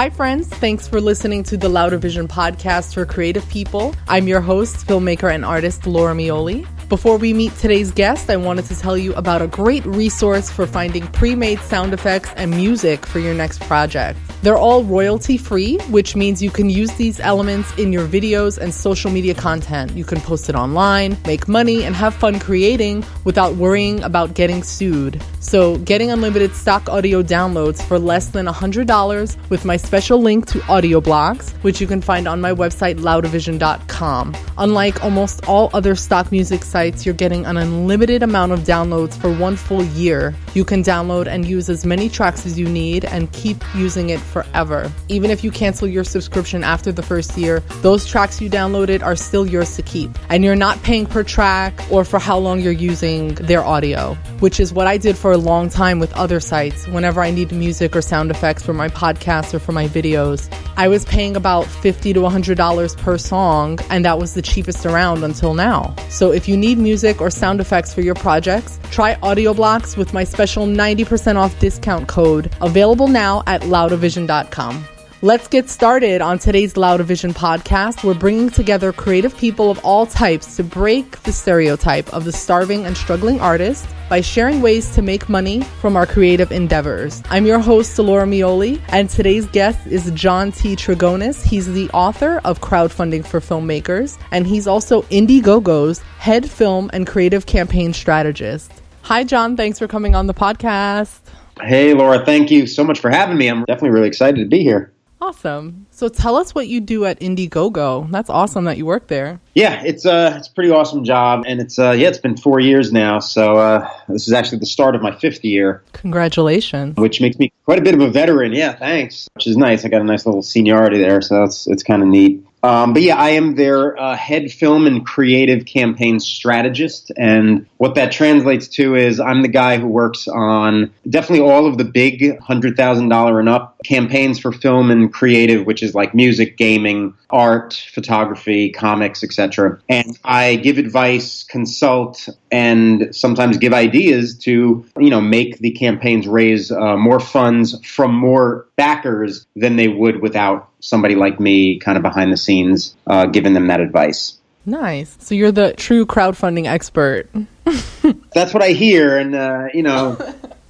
Hi, friends. Thanks for listening to the Louder Vision podcast for creative people. I'm your host, filmmaker, and artist, Laura Mioli. Before we meet today's guest, I wanted to tell you about a great resource for finding pre made sound effects and music for your next project. They're all royalty free, which means you can use these elements in your videos and social media content. You can post it online, make money, and have fun creating without worrying about getting sued. So, getting unlimited stock audio downloads for less than $100 with my special link to audio blocks, which you can find on my website, loudervision.com. Unlike almost all other stock music sites, you're getting an unlimited amount of downloads for one full year. You can download and use as many tracks as you need and keep using it forever. Even if you cancel your subscription after the first year, those tracks you downloaded are still yours to keep. And you're not paying per track or for how long you're using their audio, which is what I did for a long time with other sites. Whenever I need music or sound effects for my podcast or for my videos, I was paying about 50 to $100 per song, and that was the cheapest around until now. So if you need music or sound effects for your projects, try Audio Blocks with my special 90% off discount code available now at loudervision.com Let's get started on today's Louder Vision podcast. We're bringing together creative people of all types to break the stereotype of the starving and struggling artist by sharing ways to make money from our creative endeavors. I'm your host, Laura Mioli, and today's guest is John T. Trigonis. He's the author of Crowdfunding for Filmmakers, and he's also Indiegogo's head film and creative campaign strategist. Hi, John. Thanks for coming on the podcast. Hey, Laura, thank you so much for having me. I'm definitely really excited to be here. Awesome. So tell us what you do at Indiegogo. That's awesome that you work there. Yeah, it's a uh, it's a pretty awesome job, and it's uh, yeah, it's been four years now. So uh, this is actually the start of my fifth year. Congratulations! Which makes me quite a bit of a veteran. Yeah, thanks. Which is nice. I got a nice little seniority there, so it's it's kind of neat. Um, but yeah, I am their uh, head film and creative campaign strategist. And what that translates to is I'm the guy who works on definitely all of the big $100,000 and up campaigns for film and creative, which is like music, gaming, art, photography, comics, etc. And I give advice, consult, and sometimes give ideas to, you know, make the campaigns raise uh, more funds from more backers than they would without somebody like me kind of behind the scenes uh, giving them that advice. Nice. So you're the true crowdfunding expert. That's what I hear. And, uh, you know,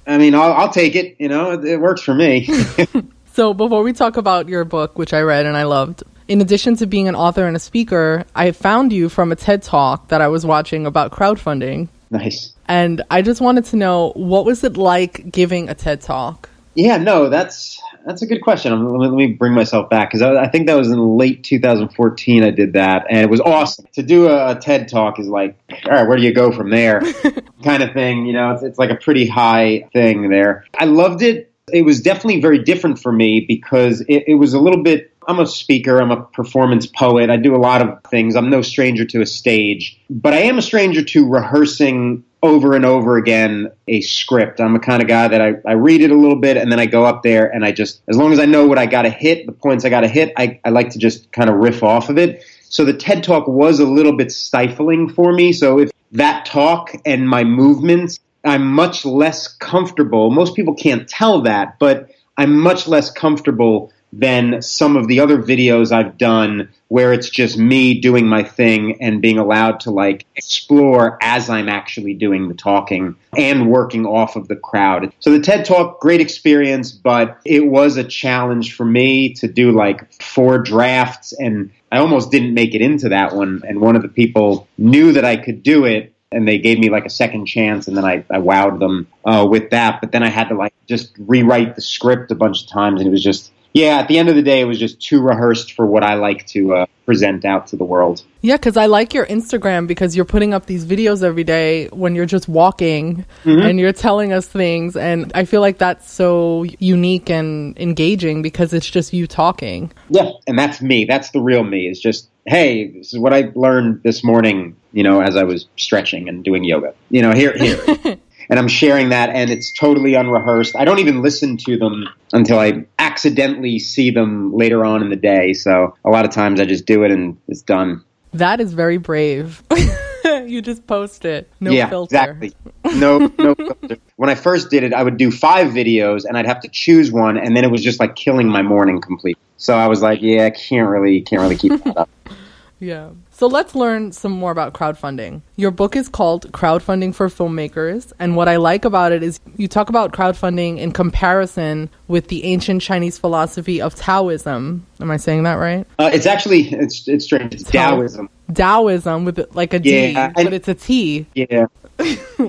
I mean, I'll, I'll, take it. You know, it, it works for me. so before we talk about your book, which I read and I loved, in addition to being an author and a speaker, I found you from a TED talk that I was watching about crowdfunding. Nice. And I just wanted to know what was it like giving a TED talk? Yeah, no, that's that's a good question. Let me bring myself back because I, I, think that was in late 2014. I did that, and it was awesome. To do a, a TED talk is like, all right, where do you go from there, kind of thing. You know, it's, it's like a pretty high thing there. I loved it. It was definitely very different for me because it, it was a little bit I'm a speaker, I'm a performance poet, I do a lot of things. I'm no stranger to a stage, but I am a stranger to rehearsing over and over again a script. I'm the kind of guy that I, I read it a little bit and then I go up there and I just, as long as I know what I got to hit, the points I got to hit, I, I like to just kind of riff off of it. So the TED Talk was a little bit stifling for me. So if that talk and my movements, I'm much less comfortable. Most people can't tell that, but I'm much less comfortable than some of the other videos I've done where it's just me doing my thing and being allowed to like explore as I'm actually doing the talking and working off of the crowd. So the TED Talk, great experience, but it was a challenge for me to do like four drafts and I almost didn't make it into that one. And one of the people knew that I could do it and they gave me like a second chance and then I, I wowed them uh, with that. But then I had to like just rewrite the script a bunch of times and it was just yeah, at the end of the day, it was just too rehearsed for what I like to uh, present out to the world. Yeah, because I like your Instagram because you're putting up these videos every day when you're just walking mm-hmm. and you're telling us things. And I feel like that's so unique and engaging because it's just you talking. Yeah, and that's me. That's the real me. Is just, hey, this is what I learned this morning, you know, as I was stretching and doing yoga. You know, here, here. and I'm sharing that, and it's totally unrehearsed. I don't even listen to them until I accidentally see them later on in the day. So a lot of times I just do it and it's done. That is very brave. you just post it. No yeah, filter. exactly. No, no filter. When I first did it, I would do five videos, and I'd have to choose one, and then it was just like killing my morning completely. So I was like, yeah, I can't really, can't really keep that up. Yeah. So let's learn some more about crowdfunding. Your book is called Crowdfunding for Filmmakers. And what I like about it is you talk about crowdfunding in comparison with the ancient Chinese philosophy of Taoism. Am I saying that right? Uh, it's actually, it's, it's strange. It's Tao- Taoism. Taoism with like a D, Yeah, but it's a T. Yeah.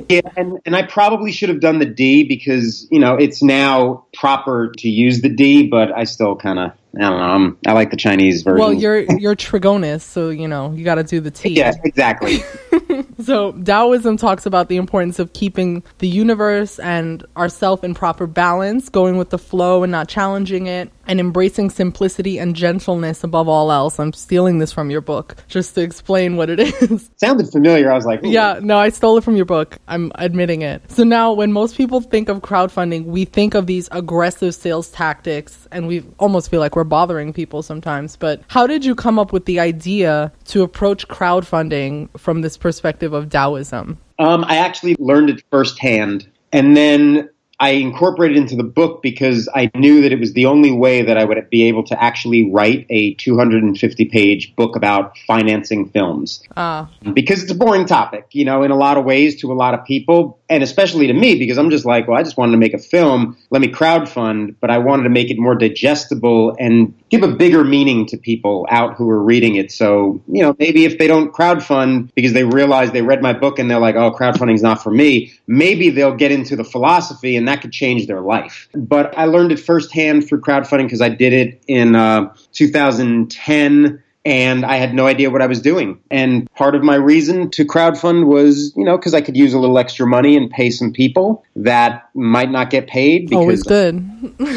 yeah, and, and I probably should have done the D because, you know, it's now proper to use the D, but I still kind of, I don't know, I'm, I like the Chinese version. Well, you're you're Trigonis, so you know you got to do the T. Yeah, exactly. So Taoism talks about the importance of keeping the universe and ourself in proper balance, going with the flow and not challenging it, and embracing simplicity and gentleness above all else. I'm stealing this from your book just to explain what it is. Sounded familiar. I was like, ooh. yeah, no, I stole it from your book. I'm admitting it. So now when most people think of crowdfunding, we think of these aggressive sales tactics and we almost feel like we're bothering people sometimes. But how did you come up with the idea to approach crowdfunding from this perspective of Taoism? Um, I actually learned it firsthand, and then I incorporated into the book because I knew that it was the only way that I would be able to actually write a 250 page book about financing films. Ah, Because it's a boring topic, you know, in a lot of ways to a lot of people, and especially to me, because I'm just like, well, I just wanted to make a film. Let me crowdfund, but I wanted to make it more digestible and give a bigger meaning to people out who are reading it. So, you know, maybe if they don't crowdfund because they realize they read my book and they're like, oh, crowdfunding's not for me, maybe they'll get into the philosophy and that could change their life. But I learned it firsthand through crowdfunding because I did it in uh, 2010 and I had no idea what I was doing. And part of my reason to crowdfund was, you know, because I could use a little extra money and pay some people that might not get paid because always good.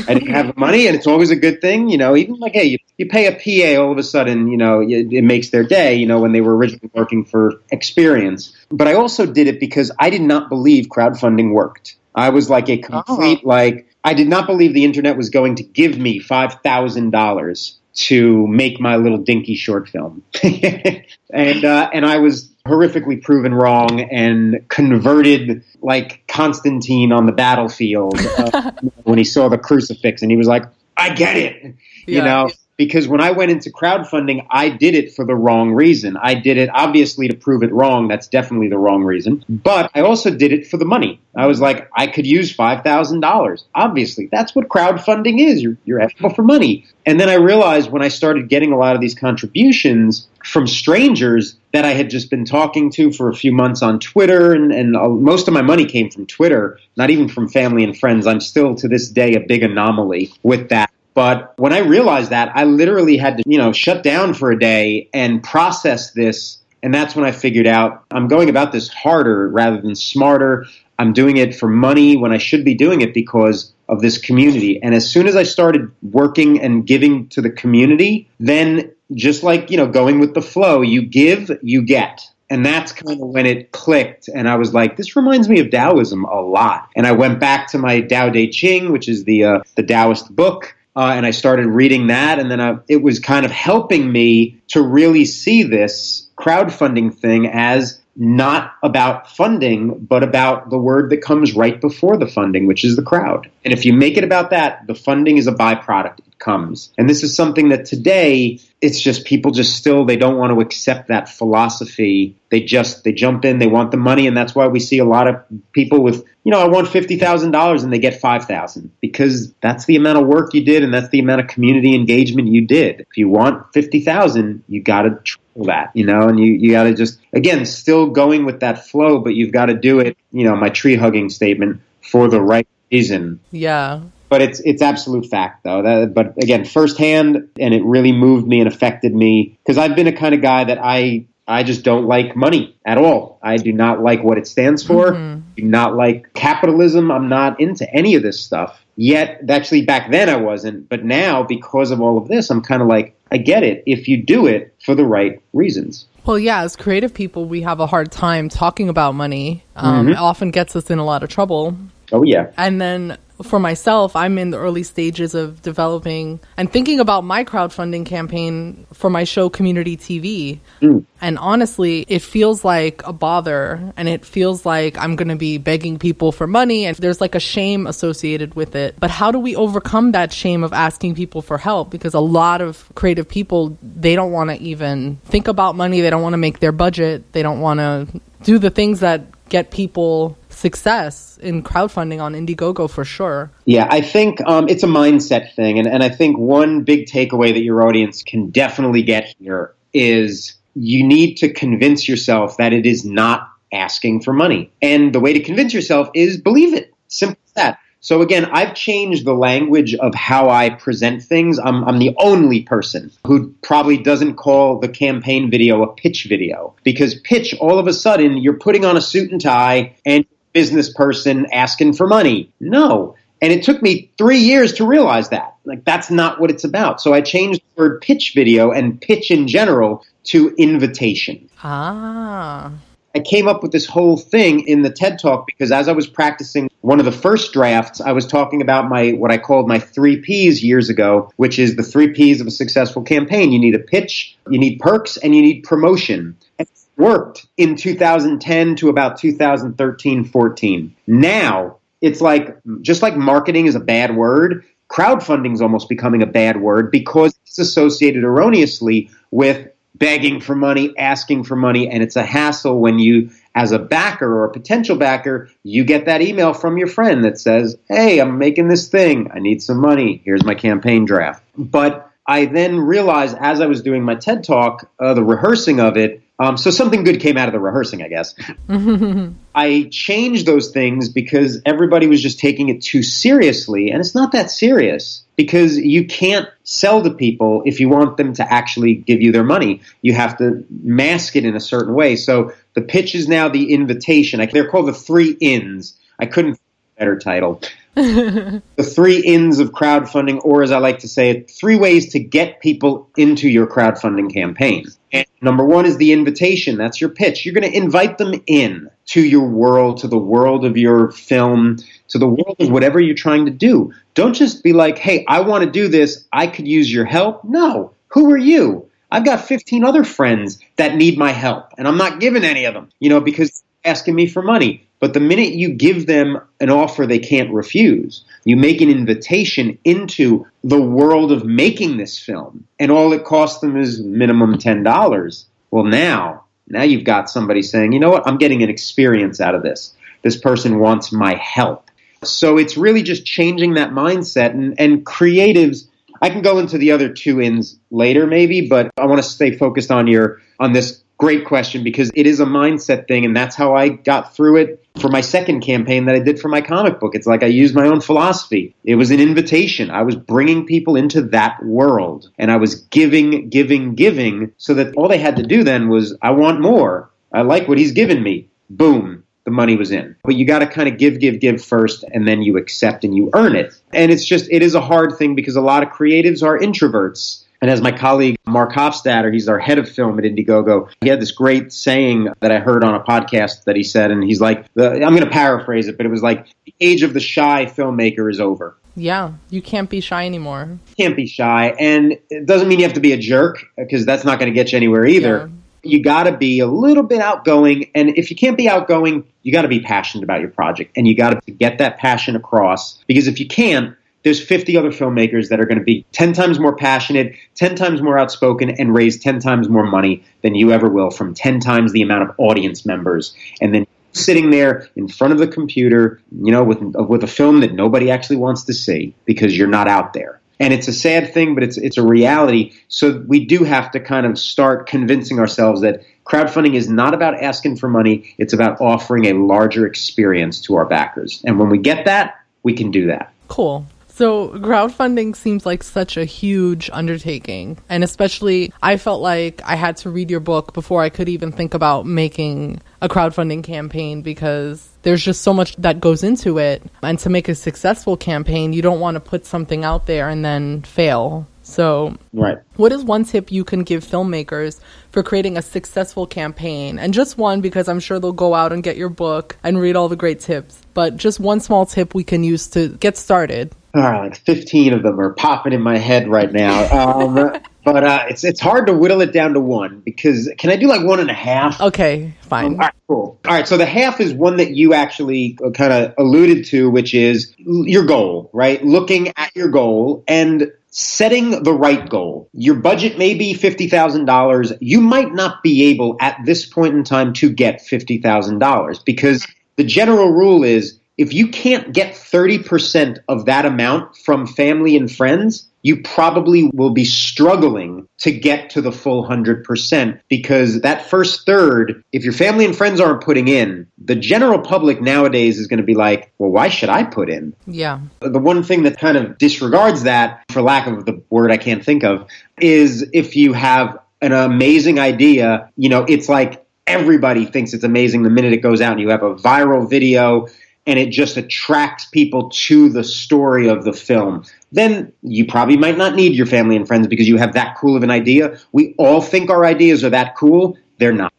I didn't have the money, and it's always a good thing, you know. Even like, hey, you, you pay a PA, all of a sudden, you know, it, it makes their day, you know, when they were originally working for experience. But I also did it because I did not believe crowdfunding worked. I was like a oh. complete like I did not believe the internet was going to give me five thousand dollars to make my little dinky short film, and uh, and I was horrifically proven wrong and converted like Constantine on the battlefield uh, when he saw the crucifix and he was like, I get it, you Yeah. know. Because when I went into crowdfunding, I did it for the wrong reason. I did it obviously to prove it wrong. That's definitely the wrong reason. But I also did it for the money. I was like, I could use five thousand dollars. Obviously, that's what crowdfunding is. You're you're asking for money. And then I realized when I started getting a lot of these contributions from strangers that I had just been talking to for a few months on Twitter, and, and most of my money came from Twitter, not even from family and friends. I'm still to this day a big anomaly with that. But when I realized that, I literally had to, you know, shut down for a day and process this. And that's when I figured out I'm going about this harder rather than smarter. I'm doing it for money when I should be doing it because of this community. And as soon as I started working and giving to the community, then just like, you know, going with the flow, you give, you get. And that's kind of when it clicked. And I was like, this reminds me of Taoism a lot. And I went back to my Tao Te Ching, which is the, uh, the Taoist book. Uh, and I started reading that, and then I, it was kind of helping me to really see this crowdfunding thing as not about funding, but about the word that comes right before the funding, which is the crowd. And if you make it about that, the funding is a byproduct. Comes. And this is something that today, it's just people just still, they don't want to accept that philosophy. They just, they jump in, they want the money. And that's why we see a lot of people with, you know, I want $50,000 and they get 5,000 because that's the amount of work you did and that's the amount of community engagement you did. If you want 50,000, you got to triple that, you know, and you, you got to just, again, still going with that flow, but you've got to do it, you know, my tree hugging statement for the right reason. Yeah. But it's it's absolute fact though. That, but again, firsthand, and it really moved me and affected me because I've been a kind of guy that I I just don't like money at all. I do not like what it stands for. Do not like capitalism. I'm not into any of this stuff. Yet, actually, back then I wasn't. But now, because of all of this, I'm kind of like, I get it if you do it for the right reasons. Well, yeah, as creative people, we have a hard time talking about money. Um, It often gets us in a lot of trouble. Oh yeah, And then for myself, I'm in the early stages of developing and thinking about my crowdfunding campaign for my show Community TV. Mm. And honestly, it feels like a bother and it feels like I'm going to be begging people for money and there's like a shame associated with it. But how do we overcome that shame of asking people for help? Because a lot of creative people, they don't want to even think about money. They don't want to make their budget. They don't want to do the things that get people success in crowdfunding on Indiegogo for sure. Yeah, I think um, it's a mindset thing. And, and I think one big takeaway that your audience can definitely get here is you need to convince yourself that it is not asking for money. And the way to convince yourself is believe it. Simple as that. So again, I've changed the language of how I present things. I'm, I'm, the only person who probably doesn't call the campaign video a pitch video because pitch, all of a sudden, you're putting on a suit and tie and business person asking for money. No. And it took me three years to realize that. Like, that's not what it's about. So I changed the word pitch video and pitch in general to invitation. Ah. I came up with this whole thing in the TED Talk because as I was practicing one of the first drafts, I was talking about my what I called my three P's years ago, which is the three P's of a successful campaign. You need a pitch, you need perks, and you need promotion. And worked in 2010 to about 2013, 14. Now it's like just like marketing is a bad word, crowdfunding is almost becoming a bad word because it's associated erroneously with begging for money, asking for money, and it's a hassle when you, as a backer or a potential backer, you get that email from your friend that says, Hey, I'm making this thing. I need some money. Here's my campaign draft. But I then realized as I was doing my TED talk, uh, the rehearsing of it, um, so something good came out of the rehearsing, I guess. I changed those things because everybody was just taking it too seriously, and it's not that serious because you can't sell to people if you want them to actually give you their money. You have to mask it in a certain way. So the pitch is now the invitation. They're called the three ins. I couldn't better title. the three ins of crowdfunding, or as I like to say it, three ways to get people into your crowdfunding campaign. And number one is the invitation. That's your pitch. You're going to invite them in to your world, to the world of your film, to the world of whatever you're trying to do. Don't just be like, hey, I want to do this. I could use your help. No. Who are you? I've got 15 other friends that need my help, and I'm not giving any of them, you know, because asking me for money. But the minute you give them an offer they can't refuse, you make an invitation into the world of making this film, and all it costs them is minimum $10. Well, now, now you've got somebody saying, you know what, I'm getting an experience out of this. This person wants my help. So it's really just changing that mindset and, and creatives. I can go into the other two ins later, maybe, but I want to stay focused on your on this Great question because it is a mindset thing, and that's how I got through it for my second campaign that I did for my comic book. It's like I used my own philosophy. It was an invitation. I was bringing people into that world, and I was giving, giving, giving, so that all they had to do then was, I want more. I like what he's given me. Boom the money was in. But you got to kind of give, give, give first, and then you accept and you earn it. And it's just, it is a hard thing because a lot of creatives are introverts. And as my colleague Mark Hofstadter, he's our head of film at Indiegogo, he had this great saying that I heard on a podcast that he said, and he's like, I'm going to paraphrase it, but it was like, the age of the shy filmmaker is over. Yeah, you can't be shy anymore. Can't be shy. And it doesn't mean you have to be a jerk, because that's not going to get you anywhere either. Yeah. You got to be a little bit outgoing. And if you can't be outgoing, you got to be passionate about your project. And you got to get that passion across. Because if you can't, there's 50 other filmmakers that are going to be 10 times more passionate, 10 times more outspoken, and raise 10 times more money than you ever will from 10 times the amount of audience members. And then sitting there in front of the computer, you know, with, with a film that nobody actually wants to see because you're not out there. And it's a sad thing, but it's, it's a reality. So we do have to kind of start convincing ourselves that crowdfunding is not about asking for money. It's about offering a larger experience to our backers. And when we get that, we can do that. Cool. So, crowdfunding seems like such a huge undertaking. And especially, I felt like I had to read your book before I could even think about making a crowdfunding campaign because there's just so much that goes into it. And to make a successful campaign, you don't want to put something out there and then fail. So, Right. what is one tip you can give filmmakers for creating a successful campaign? And just one, because I'm sure they'll go out and get your book and read all the great tips. But just one small tip we can use to get started. All right, like 15 of them are popping in my head right now. Um, but uh, it's it's hard to whittle it down to one because can I do like one and a half? Okay, All fine. right, cool. All right, so the half is one that you actually kind of alluded to, which is your goal, right? Looking at your goal and setting the right goal. Your budget may be $50,000. You might not be able at this point in time to get $50,000 because the general rule is if you can't get 30% of that amount from family and friends, you probably will be struggling to get to the full 100% because that first third, if your family and friends aren't putting in, the general public nowadays is going to be like, well, why should I put in? Yeah. The one thing that kind of disregards that, for lack of the word I can't think of, is if you have an amazing idea, you know, it's like everybody thinks it's amazing the minute it goes out and you have a viral video and it just attracts people to the story of the film. Then you probably might not need your family and friends because you have that cool of an idea. We all think our ideas are that cool. They're not.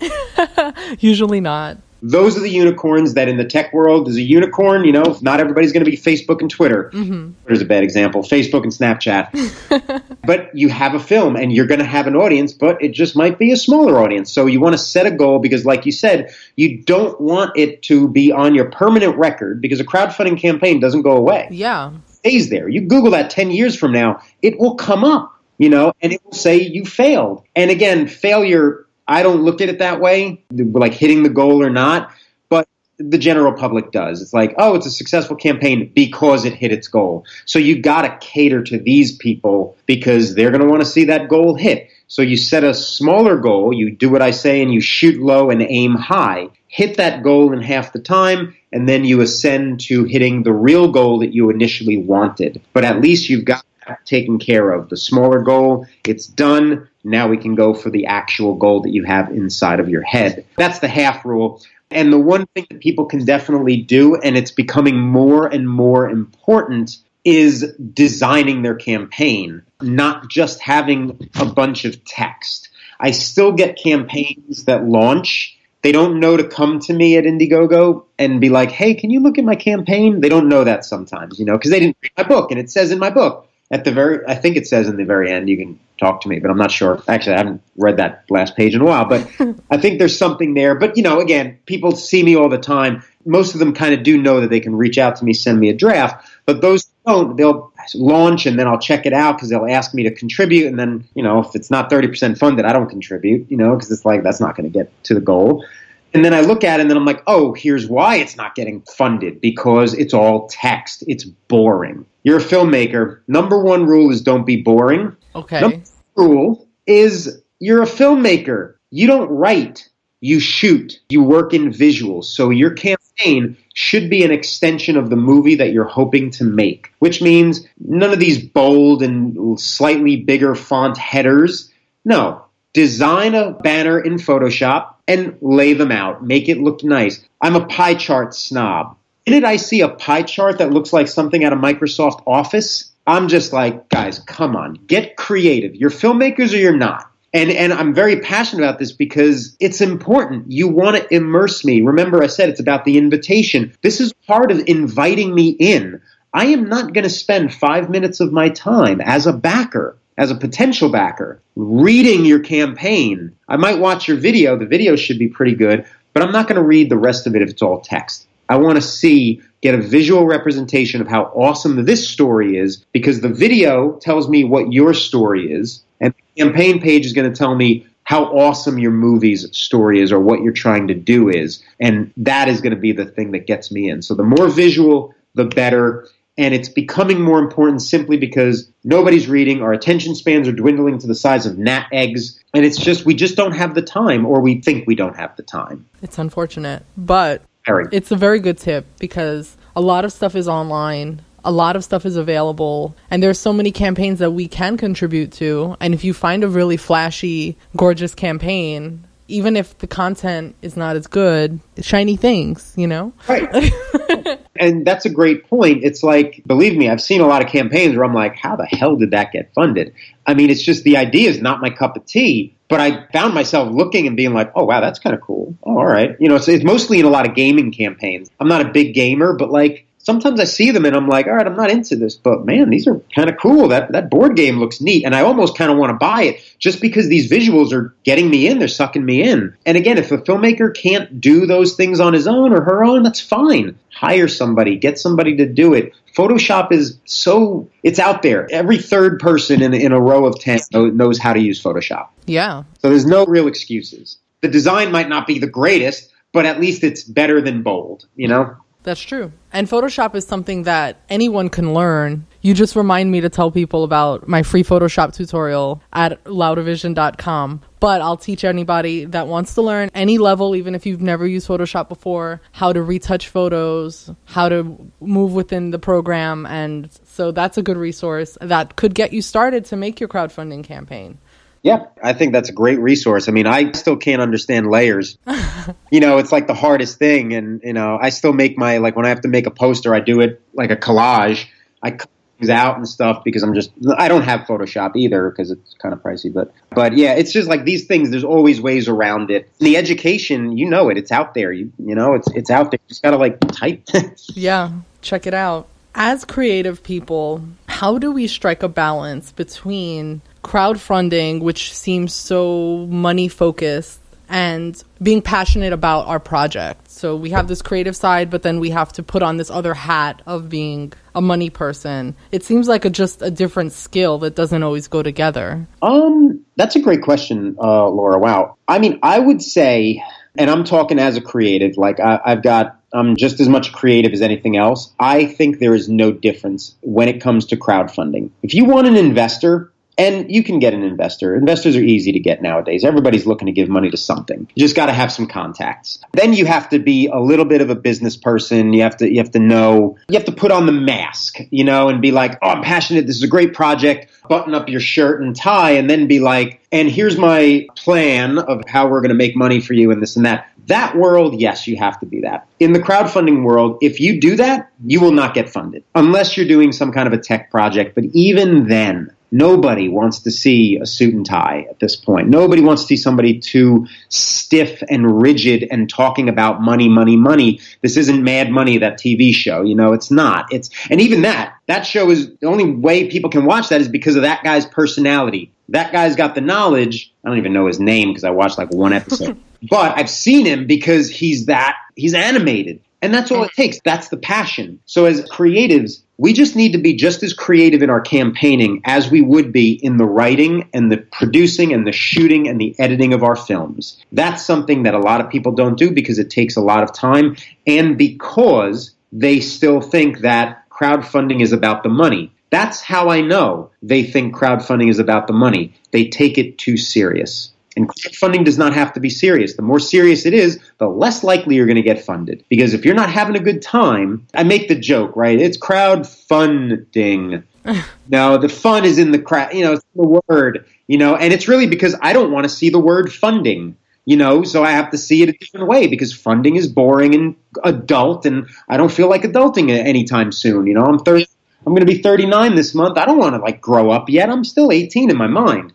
Usually not. Those are the unicorns that in the tech world is a unicorn. You know, not everybody's going to be Facebook and Twitter. Mm-hmm. Twitter's a bad example. Facebook and Snapchat. but you have a film and you're going to have an audience, but it just might be a smaller audience. So you want to set a goal because, like you said, you don't want it to be on your permanent record because a crowdfunding campaign doesn't go away Yeah. stays there. You Google that 10 years from now, it will come up, you know, and it will say you failed. And again, failure, I don't look at it that way, like hitting the goal or not, but the general public does. It's like, oh, it's a successful campaign because it hit its goal. So you got to cater to these people because they're going to want to see that goal hit. So you set a smaller goal, you do what I say, and you shoot low and aim high. Hit that goal in half the time, and then you ascend to hitting the real goal that you initially wanted. But at least you've got taken care of. The smaller goal, it's done. Now we can go for the actual goal that you have inside of your head. That's the half rule. And the one thing that people can definitely do, and it's becoming more and more important, is designing their campaign, not just having a bunch of text. I still get campaigns that launch. They don't know to come to me at Indiegogo and be like, hey, can you look at my campaign? They don't know that sometimes, you know, because they didn't read my book. And it says in my book, at the very, I think it says in the very end, you can talk to me, but I'm not sure. Actually, I haven't read that last page in a while, but I think there's something there. But, you know, again, people see me all the time. Most of them kind of do know that they can reach out to me, send me a draft, but those don't, they'll launch and then I'll check it out because they'll ask me to contribute. And then, you know, if it's not 30% funded, I don't contribute, you know, because it's like, that's not going to get to the goal. And then I look at it and then I'm like, oh, here's why it's not getting funded because it's all text. It's boring. You're a filmmaker. Number one rule is don't be boring. Okay. Number two rule is you're a filmmaker. You don't write, you shoot, you work in visuals. So your campaign should be an extension of the movie that you're hoping to make, which means none of these bold and slightly bigger font headers. No, design a banner in Photoshop and lay them out. Make it look nice. I'm a pie chart snob. The minute I see a pie chart that looks like something out of Microsoft Office, I'm just like, guys, come on, get creative. You're filmmakers or you're not. And and I'm very passionate about this because it's important. You want to immerse me. Remember I said it's about the invitation. This is part of inviting me in. I am not going to spend 5 minutes of my time as a backer as a potential backer, reading your campaign. I might watch your video. The video should be pretty good, but I'm not going to read the rest of it if it's all text. I want to see, get a visual representation of how awesome this story is because the video tells me what your story is, and the campaign page is going to tell me how awesome your movie's story is or what you're trying to do is. And that is going to be the thing that gets me in. So the more visual, the better and it's becoming more important simply because nobody's reading our attention spans are dwindling to the size of gnat eggs and it's just we just don't have the time or we think we don't have the time It's unfortunate, but Very. it's a very good tip because a lot of stuff is online. A lot of stuff is available, and there's so many campaigns that we can contribute to. And if you find a really flashy, gorgeous campaign, even if the content is not as good, shiny things, you know? right And that's a great point. It's like, believe me, I've seen a lot of campaigns where I'm like, how the hell did that get funded? I mean, it's just the idea is not my cup of tea. But I found myself looking and being like, oh, wow, that's kind of cool. Oh, all right. You know, it's, it's mostly in a lot of gaming campaigns. I'm not a big gamer, but like, sometimes I see them and I'm like, all right, I'm not into this, but man, these are kind of cool. That that board game looks neat, and I almost kind of want to buy it just because these visuals are getting me in. They're sucking me in. And again, if a filmmaker can't do those things on his own or her own, that's fine. Hire somebody, get somebody to do it. Photoshop is so it's out there. Every third person in, in a row of ten knows how to use Photoshop. Yeah. So there's no real excuses. The design might not be the greatest, but at least it's better than bold. You know. That's true. And Photoshop is something that anyone can learn. You just remind me to tell people about my free Photoshop tutorial at loudervision.com. But I'll teach anybody that wants to learn any level, even if you've never used Photoshop before, how to retouch photos, how to move within the program. And so that's a good resource that could get you started to make your crowdfunding campaign. Yeah, I think that's a great resource. I mean, I still can't understand layers. you know, it's like the hardest thing. And, you know, I still make my, like, when I have to make a poster, I do it like a collage. I cut things out and stuff because I'm just, I don't have Photoshop either because it's kind of pricey. But, but yeah, it's just like these things, there's always ways around it. The education, you know it, it's out there. You, you know, it's, it's out there. You just got to like type. yeah, check it out. As creative people, how do we strike a balance between crowdfunding, which seems so money focused, and being passionate about our project. So we have this creative side, but then we have to put on this other hat of being a money person. It seems like a, just a different skill that doesn't always go together. Um, that's a great question, uh, Laura. Wow. I mean, I would say, and I'm talking as a creative, like I, I've got I'm just as much creative as anything else. I think there is no difference when it comes to crowdfunding. If you want an investor, and you can get an investor. Investors are easy to get nowadays. Everybody's looking to give money to something. You just got to have some contacts. Then you have to be a little bit of a business person. You have to you have to know. You have to put on the mask, you know, and be like, "Oh, I'm passionate. This is a great project." Button up your shirt and tie, and then be like, "And here's my plan of how we're going to make money for you and this and that." That world, yes, you have to be that. In the crowdfunding world, if you do that, you will not get funded unless you're doing some kind of a tech project. But even then, Nobody wants to see a suit and tie at this point. Nobody wants to see somebody too stiff and rigid and talking about money, money, money. This isn't Mad Money, that TV show. You know, it's not. It's and even that that show is the only way people can watch that is because of that guy's personality. That guy's got the knowledge. I don't even know his name because I watched like one episode. but I've seen him because he's that he's animated. And that's all it takes. That's the passion. So as creatives, we just need to be just as creative in our campaigning as we would be in the writing and the producing and the shooting and the editing of our films. That's something that a lot of people don't do because it takes a lot of time and because they still think that crowdfunding is about the money. That's how I know they think crowdfunding is about the money. They take it too serious. And crowdfunding does not have to be serious. The more serious it is, the less likely you're going to get funded. Because if you're not having a good time, I make the joke, right? It's crowdfunding. no, the fun is in the crowd, you know, it's the word, you know, and it's really because I don't want to see the word funding, you know, so I have to see it a different way because funding is boring and adult, and I don't feel like adulting anytime soon. You know, I'm 30, I'm going to be 39 this month. I don't want to like grow up yet. I'm still 18 in my mind.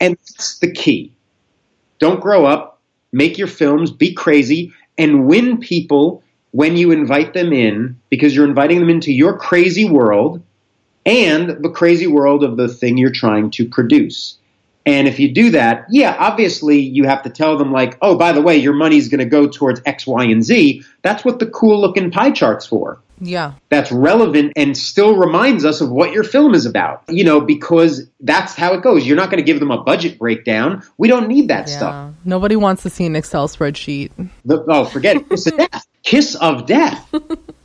And that's the key don't grow up, make your films, be crazy, and win people when you invite them in because you're inviting them into your crazy world and the crazy world of the thing you're trying to produce. And if you do that, yeah, obviously you have to tell them, like, oh, by the way, your money's going to go towards X, Y, and Z. That's what the cool looking pie chart's for. Yeah. That's relevant and still reminds us of what your film is about, you know, because that's how it goes. You're not going to give them a budget breakdown. We don't need that yeah. stuff. Nobody wants to see an Excel spreadsheet. The, oh, forget it. Kiss of death. Kiss of death.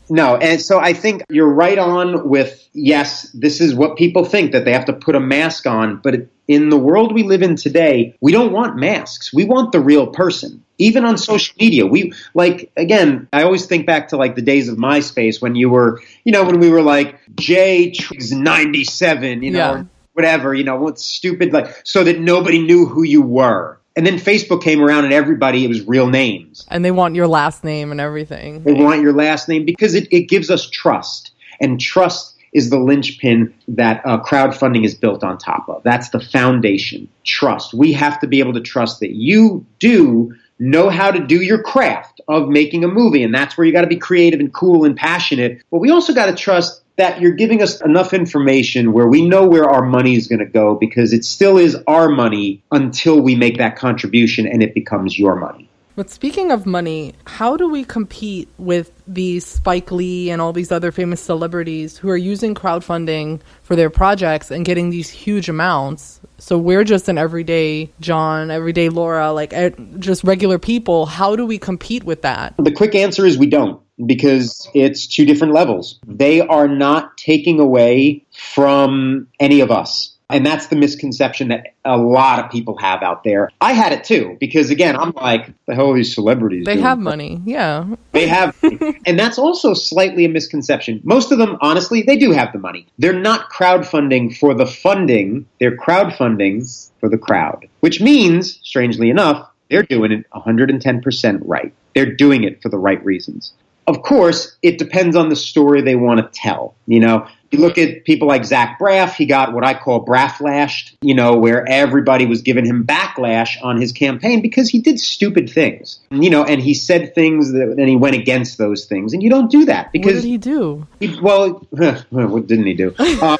No, and so I think you're right on with yes, this is what people think that they have to put a mask on, but in the world we live in today, we don't want masks. We want the real person. Even on social media, we like again, I always think back to like the days of MySpace when you were, you know, when we were like J 97, you know, yeah. whatever, you know, what stupid like so that nobody knew who you were And then Facebook came around and everybody, it was real names. And they want your last name and everything. They want your last name because it, it gives us trust. And trust is the linchpin that uh, crowdfunding is built on top of. That's the foundation. Trust. We have to be able to trust that you do know how to do your craft of making a movie. And that's where you got to be creative and cool and passionate. But we also got to trust that you're giving us enough information where we know where our money is going to go because it still is our money until we make that contribution and it becomes your money. But speaking of money, how do we compete with these Spike Lee and all these other famous celebrities who are using crowdfunding for their projects and getting these huge amounts? So we're just an everyday John, everyday Laura, like eh, just regular people. How do we compete with that? The quick answer is we don't because it's two different levels. They are not taking away from any of us. And that's the misconception that a lot of people have out there. I had it too, because again, I'm like, the hell are these celebrities? They doing? have money, yeah. They have, and that's also slightly a misconception. Most of them, honestly, they do have the money. They're not crowdfunding for the funding, they're crowdfunding for the crowd, which means, strangely enough, they're doing it 110% right. They're doing it for the right reasons. Of course, it depends on the story they want to tell. You know, you look at people like Zach Braff, he got what I call Brafflashed, you know, where everybody was giving him backlash on his campaign because he did stupid things, you know, and he said things that, and he went against those things. And you don't do that because. What did he do? He, well, what didn't he do? Uh,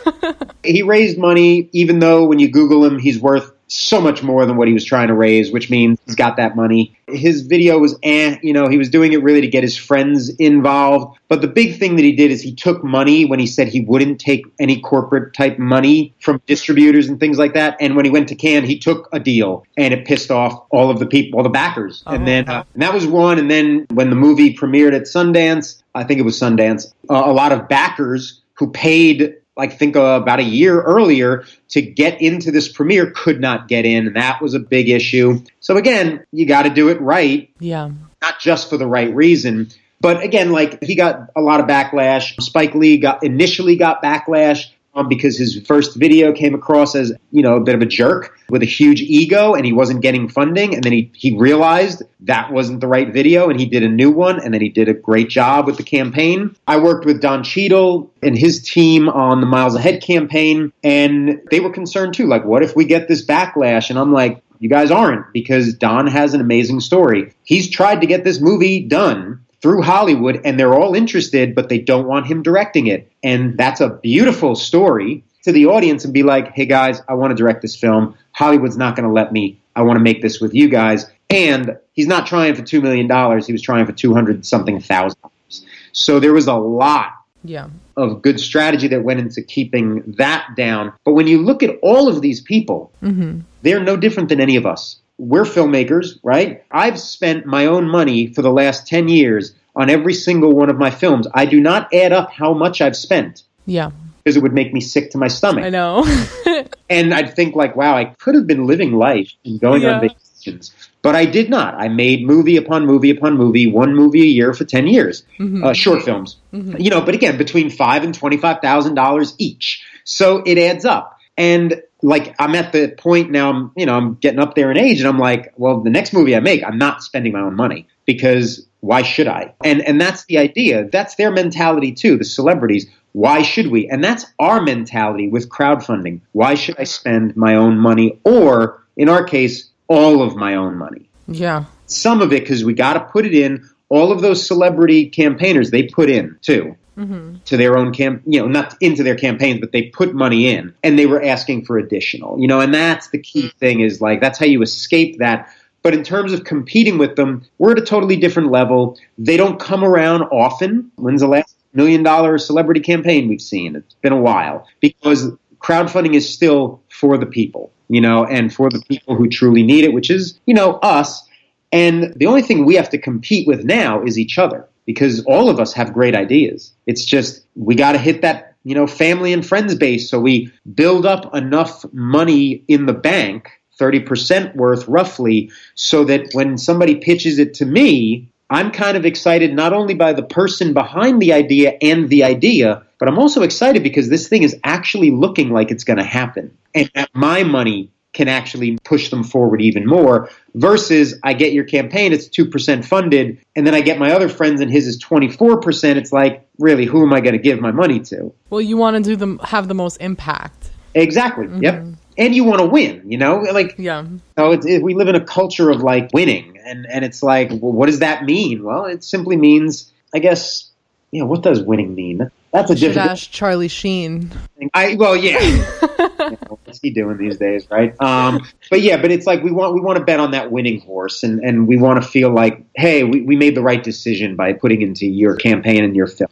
he raised money, even though when you Google him, he's worth so much more than what he was trying to raise, which means he's got that money. His video was eh, you know, he was doing it really to get his friends involved. But the big thing that he did is he took money when he said he wouldn't take any corporate type money from distributors and things like that. And when he went to Cannes, he took a deal and it pissed off all of the people, all the backers. And then, uh, and that was one. And then when the movie premiered at Sundance, I think it was Sundance, uh, a lot of backers who paid like think uh, about a year earlier to get into this premiere could not get in. And that was a big issue. So again you got to do it right. Yeah. not just for the right reason. But again like he got a lot of backlash. Spike lee got initially got backlash because his first video came across as you know a bit of a jerk with a huge ego and he wasn't getting funding. And then he, he realized that wasn't the right video and he did a new one and then he did a great job with the campaign. I worked with don Cheadle and his team on the miles ahead campaign and they were concerned too. Like what if we get this backlash? And i'm like you guys aren't because don has an amazing story. He's tried to get this movie done through Hollywood and they're all interested, but they don't want him directing it. And that's a beautiful story to the audience and be like, hey guys, I want to direct this film. Hollywood's not going to let me. I want to make this with you guys. And he's not trying for $2 million. He was trying for 200 something thousand dollars. So there was a lot Yeah. of good strategy that went into keeping that down. But when you look at all of these people, Mm-hmm. they're no different than any of us. We're filmmakers, right? I've spent my own money for the last 10 years on every single one of my films. I do not add up how much I've spent Yeah. because it would make me sick to my stomach. I know. And I'd think like, wow, I could have been living life and going on vacations. But I did not. I made movie upon movie upon movie, one movie a year for 10 years, uh, short films. You know, but again, between five and $25,000 each. So it adds up. And like I'm at the point now, I'm you know I'm getting up there in age, and I'm like, well, the next movie I make, I'm not spending my own money because why should I? And and that's the idea. That's their mentality too. The celebrities. Why should we? And that's our mentality with crowdfunding. Why should I spend my own money, or in our case, all of my own money? yeah. Some of it because we got to put it in. All of those celebrity campaigners, they put in too Mm-hmm. to their own camp, you know, not into their campaigns, but they put money in and they were asking for additional, you know, and that's the key mm. thing is like, that's how you escape that. But in terms of competing with them, we're at a totally different level. They don't come around often. When's the last million dollar celebrity campaign we've seen? It's been a while because crowdfunding is still for the people, you know, and for the people who truly need it, which is, you know, us. And the only thing we have to compete with now is each other because all of us have great ideas. It's just we got to hit that, you know, family and friends base so we build up enough money in the bank, 30% worth roughly, so that when somebody pitches it to me, I'm kind of excited not only by the person behind the idea and the idea, but I'm also excited because this thing is actually looking like it's going to happen and that my money can actually push them forward even more. Versus, I get your campaign, it's 2% funded, and then I get my other friends and his is 24%. It's like, really, who am I going to give my money to? Well, you want to do them have the most impact. Exactly. Mm-hmm. Yep. And you want to win, you know? Like, Yeah. so it's, it, we live in a culture of like winning, and, and it's like, well, what does that mean? Well, it simply means, I guess, you know, what does winning mean? That's a Should ask Charlie Sheen. thing. I well, yeah. You know, what's he doing these days, right? Um, but yeah, but it's like we want we want to bet on that winning horse, and, and we want to feel like, hey, we, we made the right decision by putting into your campaign and your film.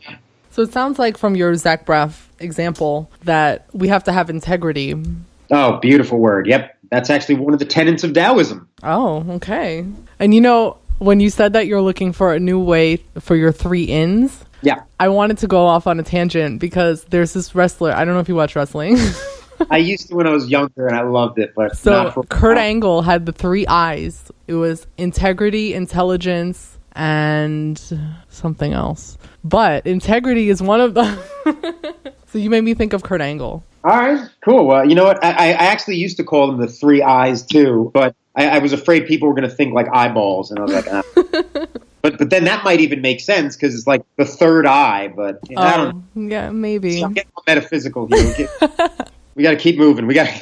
So it sounds like from your Zach Braff example that we have to have integrity. Oh, beautiful word. Yep, that's actually one of the tenets of Taoism. Oh, okay. And you know, when you said that you're looking for a new way for your three ins, Yeah, I wanted to go off on a tangent because there's this wrestler. I don't know if you watch wrestling. I used to when I was younger, and I loved it, but so not for Kurt Angle had the three eyes. It was integrity, intelligence, and something else. But integrity is one of them. so you made me think of Kurt Angle. All right, cool. Well, you know what? I, I I actually used to call them the three eyes too, but I, I was afraid people were going to think like eyeballs, and I was like, ah. But but then that might even make sense because it's like the third eye. But you know, I don't. Oh, yeah, maybe. I'm getting metaphysical here. We get- We got to keep moving. We got.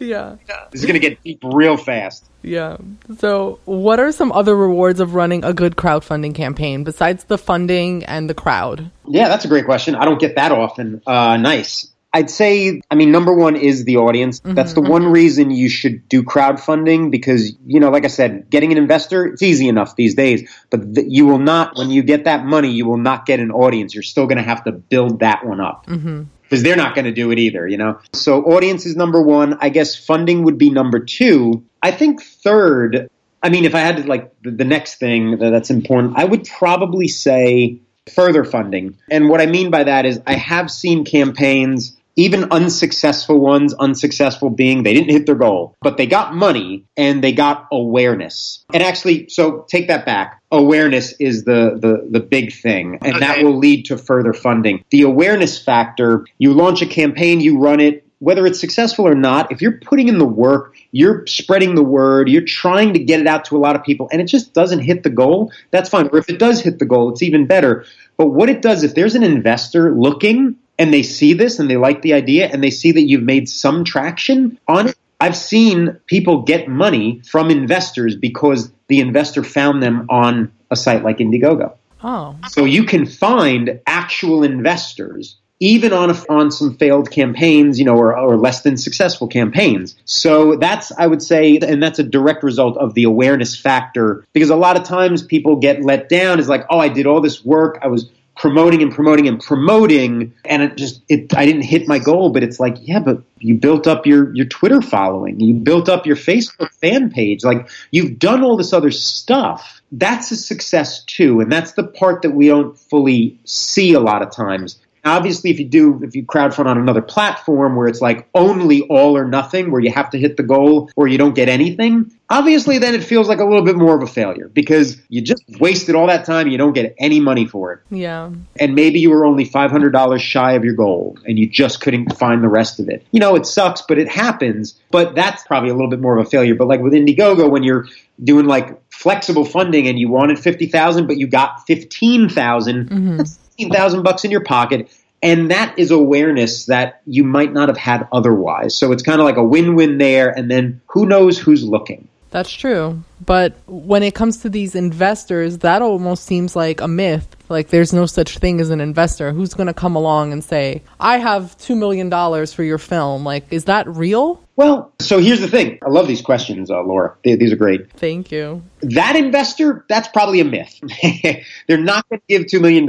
Yeah. This is going to get deep real fast. Yeah. So, what are some other rewards of running a good crowdfunding campaign besides the funding and the crowd? Yeah, that's a great question. I don't get that often. Uh, nice. I'd say, I mean, number one is the audience. Mm-hmm, that's the mm-hmm. one reason you should do crowdfunding because, you know, like I said, getting an investor, it's easy enough these days. But th- you will not, when you get that money, you will not get an audience. You're still going to have to build that one up. Mm-hmm. Because they're not going to do it either, you know? So, audience is number one. I guess funding would be number two. I think third, I mean, if I had to, like, the next thing that's important, I would probably say further funding. And what I mean by that is I have seen campaigns, even unsuccessful ones, unsuccessful being they didn't hit their goal, but they got money and they got awareness. And actually, so take that back. Awareness is the, the, the big thing, and that will lead to further funding. The awareness factor, you launch a campaign, you run it, whether it's successful or not, if you're putting in the work, you're spreading the word, you're trying to get it out to a lot of people, and it just doesn't hit the goal, that's fine. Or if it does hit the goal, it's even better. But what it does, if there's an investor looking and they see this and they like the idea and they see that you've made some traction on it, I've seen people get money from investors because the investor found them on a site like Indiegogo. Oh, So you can find actual investors even on a, on some failed campaigns, you know, or, or less than successful campaigns. So that's I would say, and that's a direct result of the awareness factor because a lot of times people get let down. Is like, oh, I did all this work, I was promoting and promoting and promoting, and it just it I didn't hit my goal. But it's like, yeah, but you built up your your Twitter following, you built up your Facebook fan page, like you've done all this other stuff. That's a success too, and that's the part that we don't fully see a lot of times. Obviously, if you do, if you crowdfund on another platform where it's like only all or nothing, where you have to hit the goal or you don't get anything, obviously then it feels like a little bit more of a failure because you just wasted all that time, and you don't get any money for it yeah. and maybe you were only $500 shy of your goal and you just couldn't find the rest of it. You know, it sucks, but it happens. But that's probably a little bit more of a failure. But like with Indiegogo, when you're doing like flexible funding and you wanted 50,000 but you got 15,000, that's mm-hmm. 15,000 bucks in your pocket. And that is awareness that you might not have had otherwise. So it's kind of like a win-win there. And then who knows who's looking. That's true. But when it comes to these investors, that almost seems like a myth. Like there's no such thing as an investor. Who's going to come along and say, "I have 2 million dollars for your film." Like is that real? Well, so here's the thing. I love these questions, uh, Laura. They- These are great. Thank you. that investor, that's probably a myth. They're not going to give $2 million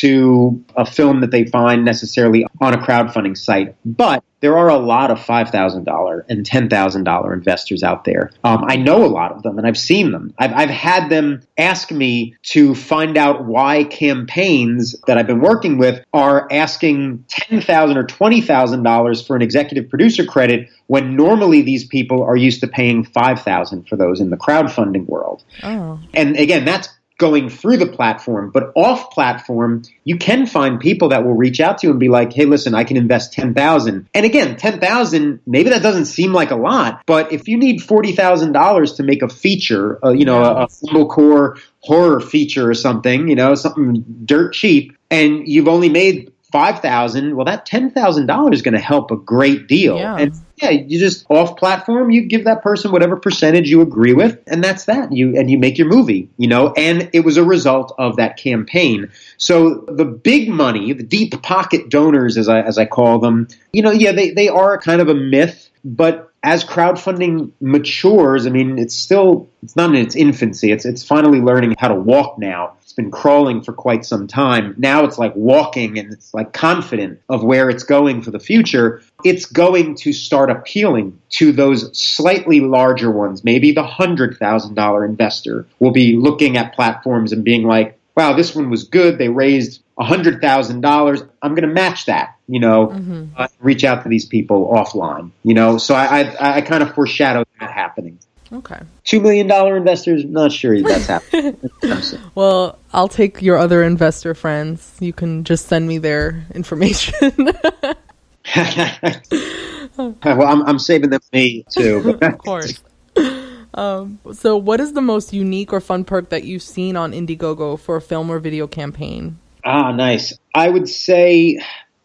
to a film that they find necessarily on a crowdfunding site. But there are a lot of $5,000 and $10,000 investors out there. Um, I know a lot of them and I've seen them. I've, I've had them ask me to find out why campaigns that I've been working with are asking 10,000 or $20,000 for an executive producer credit when normally these people are used to paying 5000 for those in the crowdfunding world. Oh. And again, that's going through the platform. But off platform, you can find people that will reach out to you and be like, "Hey, listen, I can invest ten thousand. And again, ten thousand, maybe that doesn't seem like a lot, but if you need forty thousand dollars to make a feature, uh, you know, a, a single core horror feature or something, you know, something dirt cheap, and you've only made five thousand, well, that ten thousand dollars is going to help a great deal. Yeah. And yeah, you just off platform, you give that person whatever percentage you agree with, and that's that. You and you make your movie, you know. And it was a result of that campaign. So the big money, the deep pocket donors, as I as I call them, you know, yeah, they they are kind of a myth, but as crowdfunding matures, I mean, it's still it's not in its infancy. It's it's finally learning how to walk now. It's been crawling for quite some time. Now it's like walking and it's like confident of where it's going for the future. It's going to start appealing to those slightly larger ones. Maybe the $100,000 investor will be looking at platforms and being like, wow, this one was good. They raised $100,000. I'm going to match that, you know, mm-hmm. uh, reach out to these people offline, you know. So I, I, I kind of foreshadow that happening. Okay. Two million dollar investors, not sure that's happening. well, I'll take your other investor friends. You can just send me their information. well, I'm, I'm saving them for me too. of course. Um, so, what is the most unique or fun perk that you've seen on Indiegogo for a film or video campaign? Ah, nice. I would say,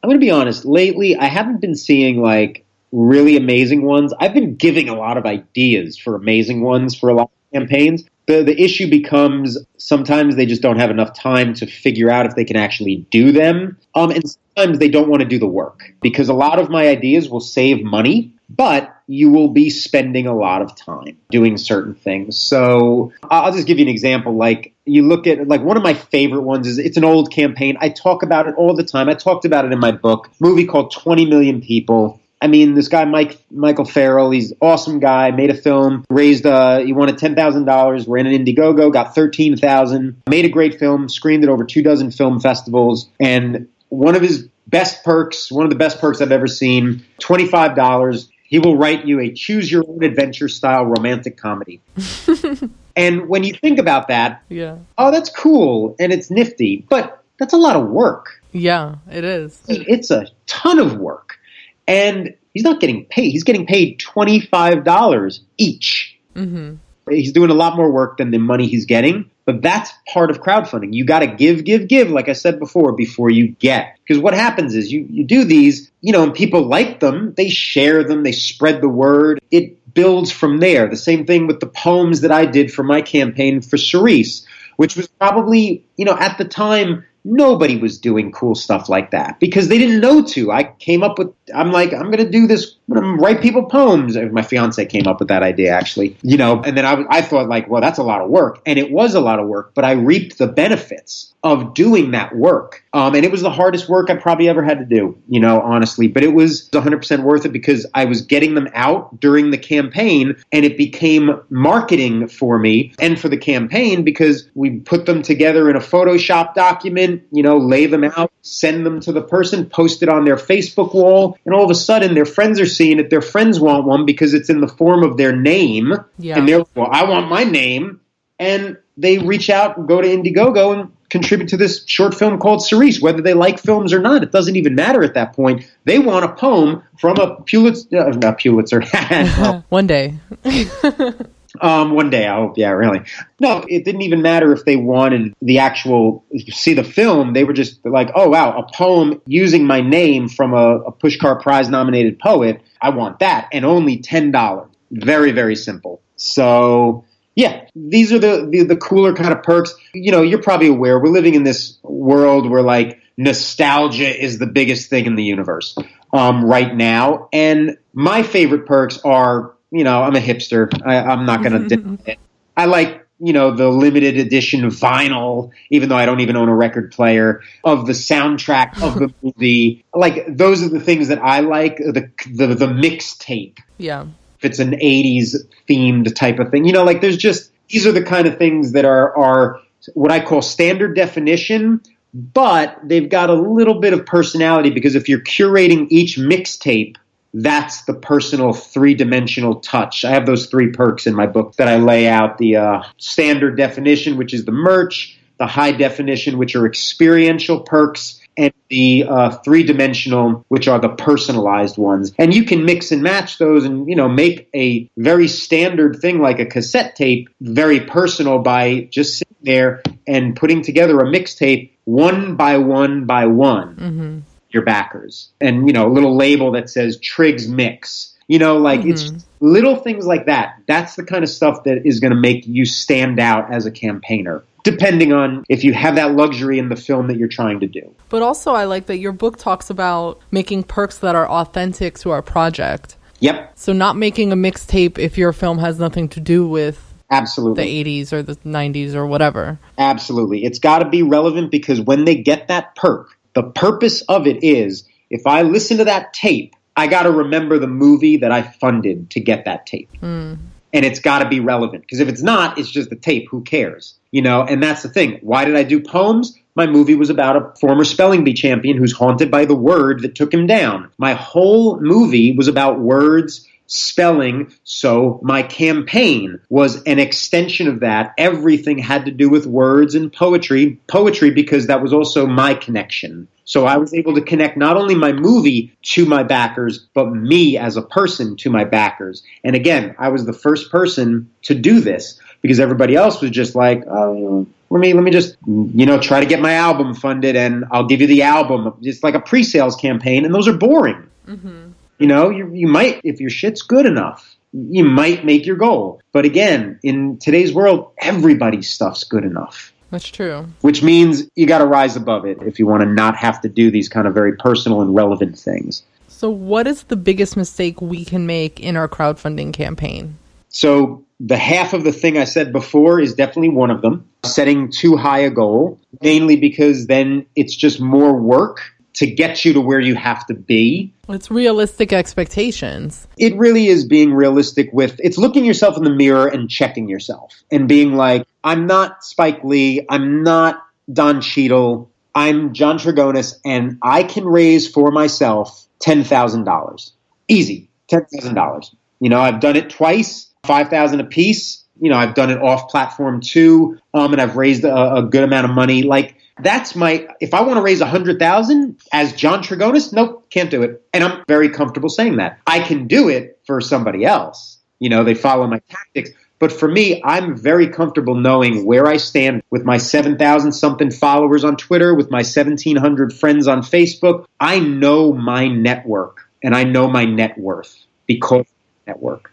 I'm going to be honest, lately I haven't been seeing like really amazing ones. I've been giving a lot of ideas for amazing ones for a lot of campaigns. The, the issue becomes sometimes they just don't have enough time to figure out if they can actually do them. Um, and sometimes they don't want to do the work because a lot of my ideas will save money, but you will be spending a lot of time doing certain things. So I'll just give you an example. Like you look at like one of my favorite ones is it's an old campaign. I talk about it all the time. I talked about it in my book, movie called 20 Million People. I mean, this guy Mike Michael Farrell, he's awesome guy. Made a film, raised uh, he wanted ten thousand dollars. Ran an Indiegogo, got thirteen thousand. Made a great film, screened at over two dozen film festivals, and one of his best perks, one of the best perks I've ever seen, twenty five dollars. He will write you a choose your own adventure style romantic comedy. and when you think about that, yeah, oh, that's cool and it's nifty, but that's a lot of work. Yeah, it is. It's a ton of work and he's not getting paid. He's getting paid twenty five dollars each. Mm-hmm. He's doing a lot more work than the money he's getting, but that's part of crowdfunding. You got to give, give, give, like I said before, before you get. Because what happens is you you do these, you know, and people like them. They share them. They spread the word. It builds from there. The same thing with the poems that I did for my campaign for Cerise, which was probably, you know, at the time nobody was doing cool stuff like that because they didn't know to. I came up with, I'm like, I'm going to do this, I'm going to write people poems. My fiance came up with that idea actually, you know, and then I, I thought like, well, that's a lot of work. And it was a lot of work, but I reaped the benefits of doing that work. Um, and it was the hardest work I probably ever had to do, you know, honestly. But it was 100% worth it because I was getting them out during the campaign and it became marketing for me and for the campaign because we put them together in a Photoshop document, you know, lay them out, send them to the person, post it on their Facebook wall. And all of a sudden, their friends are seeing it. Their friends want one because it's in the form of their name. Yeah. And they're, well, I want my name. And they reach out and go to Indiegogo and contribute to this short film called Cerise, whether they like films or not. It doesn't even matter at that point. They want a poem from a Pulitzer, uh, not Pulitzer. one day. um, one day, I hope. Yeah, really. No, it didn't even matter if they wanted the actual see the film. They were just like, oh wow, a poem using my name from a, a Pushcart Prize nominated poet. I want that, and only ten dollars. Very, very simple. So yeah, these are the, the, the cooler kind of perks. You know, you're probably aware we're living in this world where like nostalgia is the biggest thing in the universe um, right now, and my favorite perks are you know I'm a hipster. I, am not going to. I like you know the limited edition vinyl, even though I don't even own a record player of the soundtrack of the movie. Like those are the things that I like. The the, the mixtape. Yeah if it's an 80s themed type of thing. You know, like there's just these are the kind of things that are are what I call standard definition, but they've got a little bit of personality because if you're curating each mixtape that's the personal three dimensional touch. I have those three perks in my book that I lay out the uh, standard definition, which is the merch, the high definition, which are experiential perks, and the uh, three dimensional, which are the personalized ones. And you can mix and match those and, you know, make a very standard thing like a cassette tape very personal by just sitting there and putting together a mixtape one by one by one. Mm-hmm. Your backers, and you know, a little label that says Triggs Mix. You know, like Mm-hmm. it's little things like that. That's the kind of stuff that is going to make you stand out as a campaigner, depending on if you have that luxury in the film that you're trying to do. But also, I like that your book talks about making perks that are authentic to our project. Yep, So, not making a mixtape if your film has nothing to do with absolutely. the 80s or the 90s or whatever. Absolutely. It's got to be relevant because when they get that perk, the purpose of it is if I listen to that tape, I got to remember the movie that I funded to get that tape. Mm. And it's got to be relevant because if it's not, it's just a tape. Who cares? You know, and that's the thing. Why did I do poems? My movie was about a former spelling bee champion who's haunted by the word that took him down. My whole movie was about words spelling. So my campaign was an extension of that. Everything had to do with words and poetry. Poetry because that was also my connection. So I was able to connect not only my movie to my backers, but me as a person to my backers. And again, I was the first person to do this because everybody else was just like, oh, let me let me just you know try to get my album funded and I'll give you the album. It's like a pre-sales campaign, and those are boring. Mm-hmm. You know, you, you might, if your shit's good enough, you might make your goal. But again, in today's world, everybody's stuff's good enough, That's true. which means you got to rise above it if you want to not have to do these kind of very personal and relevant things. So, what is the biggest mistake we can make in our crowdfunding campaign? So the half of the thing I said before is definitely one of them. Setting too high a goal, mainly because then it's just more work to get you to where you have to be. It's realistic expectations. It really is being realistic with it's looking yourself in the mirror and checking yourself and being like, I'm not Spike Lee, I'm not Don Cheadle, I'm John Trigonis, and I can raise for myself ten thousand dollars. Easy. Ten thousand dollars. You know, I've done it twice, five thousand a piece. You know, I've done it off platform too, um, and I've raised a, a good amount of money. Like that's my. If I want to raise a hundred thousand as John Trigonis, nope, can't do it. And I'm very comfortable saying that. I can do it for somebody else. You know, they follow my tactics. But for me, I'm very comfortable knowing where I stand with my 7,000 something followers on Twitter, with my 1,700 friends on Facebook. I know my network and I know my net worth because network.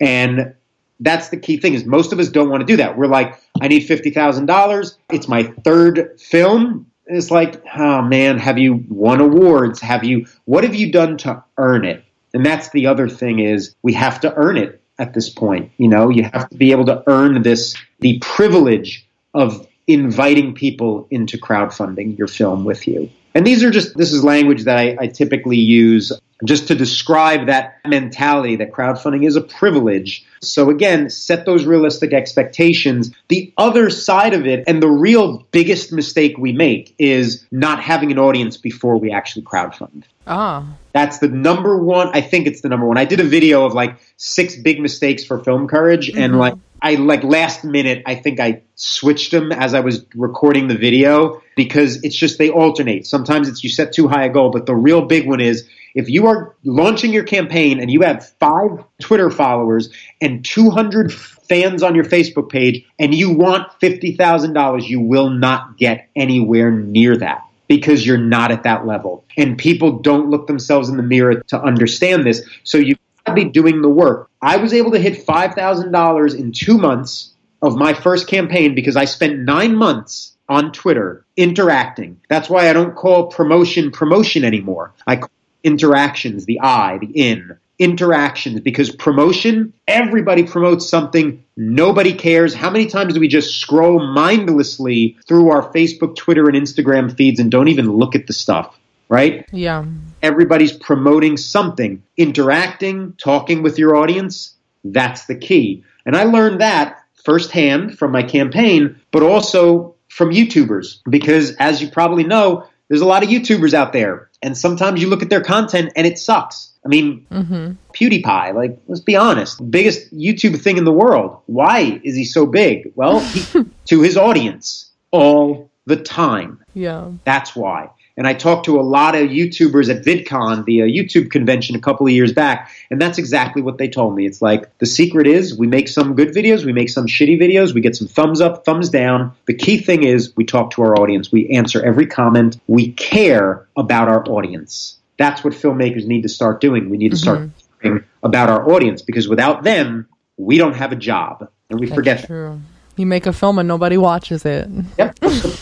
And that's the key thing is most of us don't want to do that. We're like, I need $50,000. It's my third film. It's like, oh man, have you won awards? Have you, what have you done to earn it? And that's the other thing is we have to earn it at this point. You know, you have to be able to earn this, the privilege of inviting people into crowdfunding your film with you. And these are just, this is language that I, I typically use just to describe that mentality that crowdfunding is a privilege. So again, set those realistic expectations. The other side of it, and the real biggest mistake we make, is not having an audience before we actually crowdfund. Ah, That's the number one. I think it's the number one. I did a video of like six big mistakes for film courage, and like I like last minute, I think I switched them as I was recording the video because it's just they alternate. Sometimes it's you set too high a goal, but the real big one is if you are launching your campaign and you have five Twitter followers and 200 fans on your Facebook page and you want $50,000, you will not get anywhere near that because you're not at that level. And people don't look themselves in the mirror to understand this. So you've got to be doing the work. I was able to hit $5,000 in two months of my first campaign because I spent nine months on Twitter interacting. That's why I don't call promotion promotion anymore. I call interactions, the I, the in. Interactions, because promotion, everybody promotes something, nobody cares. How many times do we just scroll mindlessly through our Facebook, Twitter, and Instagram feeds and don't even look at the stuff, right? yeah. everybody's promoting something, interacting, talking with your audience. That's the key. And I learned that firsthand from my campaign, but also from YouTubers, because as you probably know, there's a lot of YouTubers out there, and sometimes you look at their content and it sucks. I mean, Mm-hmm. PewDiePie, like, let's be honest, biggest YouTube thing in the world. Why is he so big? Well, he, to his audience all the time. Yeah. That's why. And I talked to a lot of YouTubers at VidCon, the uh, YouTube convention, a couple of years back, and that's exactly what they told me. It's like the secret is we make some good videos, we make some shitty videos, we get some thumbs up, thumbs down. The key thing is we talk to our audience, we answer every comment, we care about our audience. That's what filmmakers need to start doing. We need to start caring about our audience because without them, we don't have a job, and we forget That's that. You make a film and nobody watches it. Yep.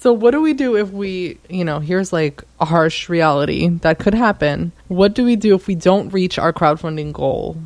So what do we do if we, you know, here's like a harsh reality that could happen. What do we do if we don't reach our crowdfunding goal?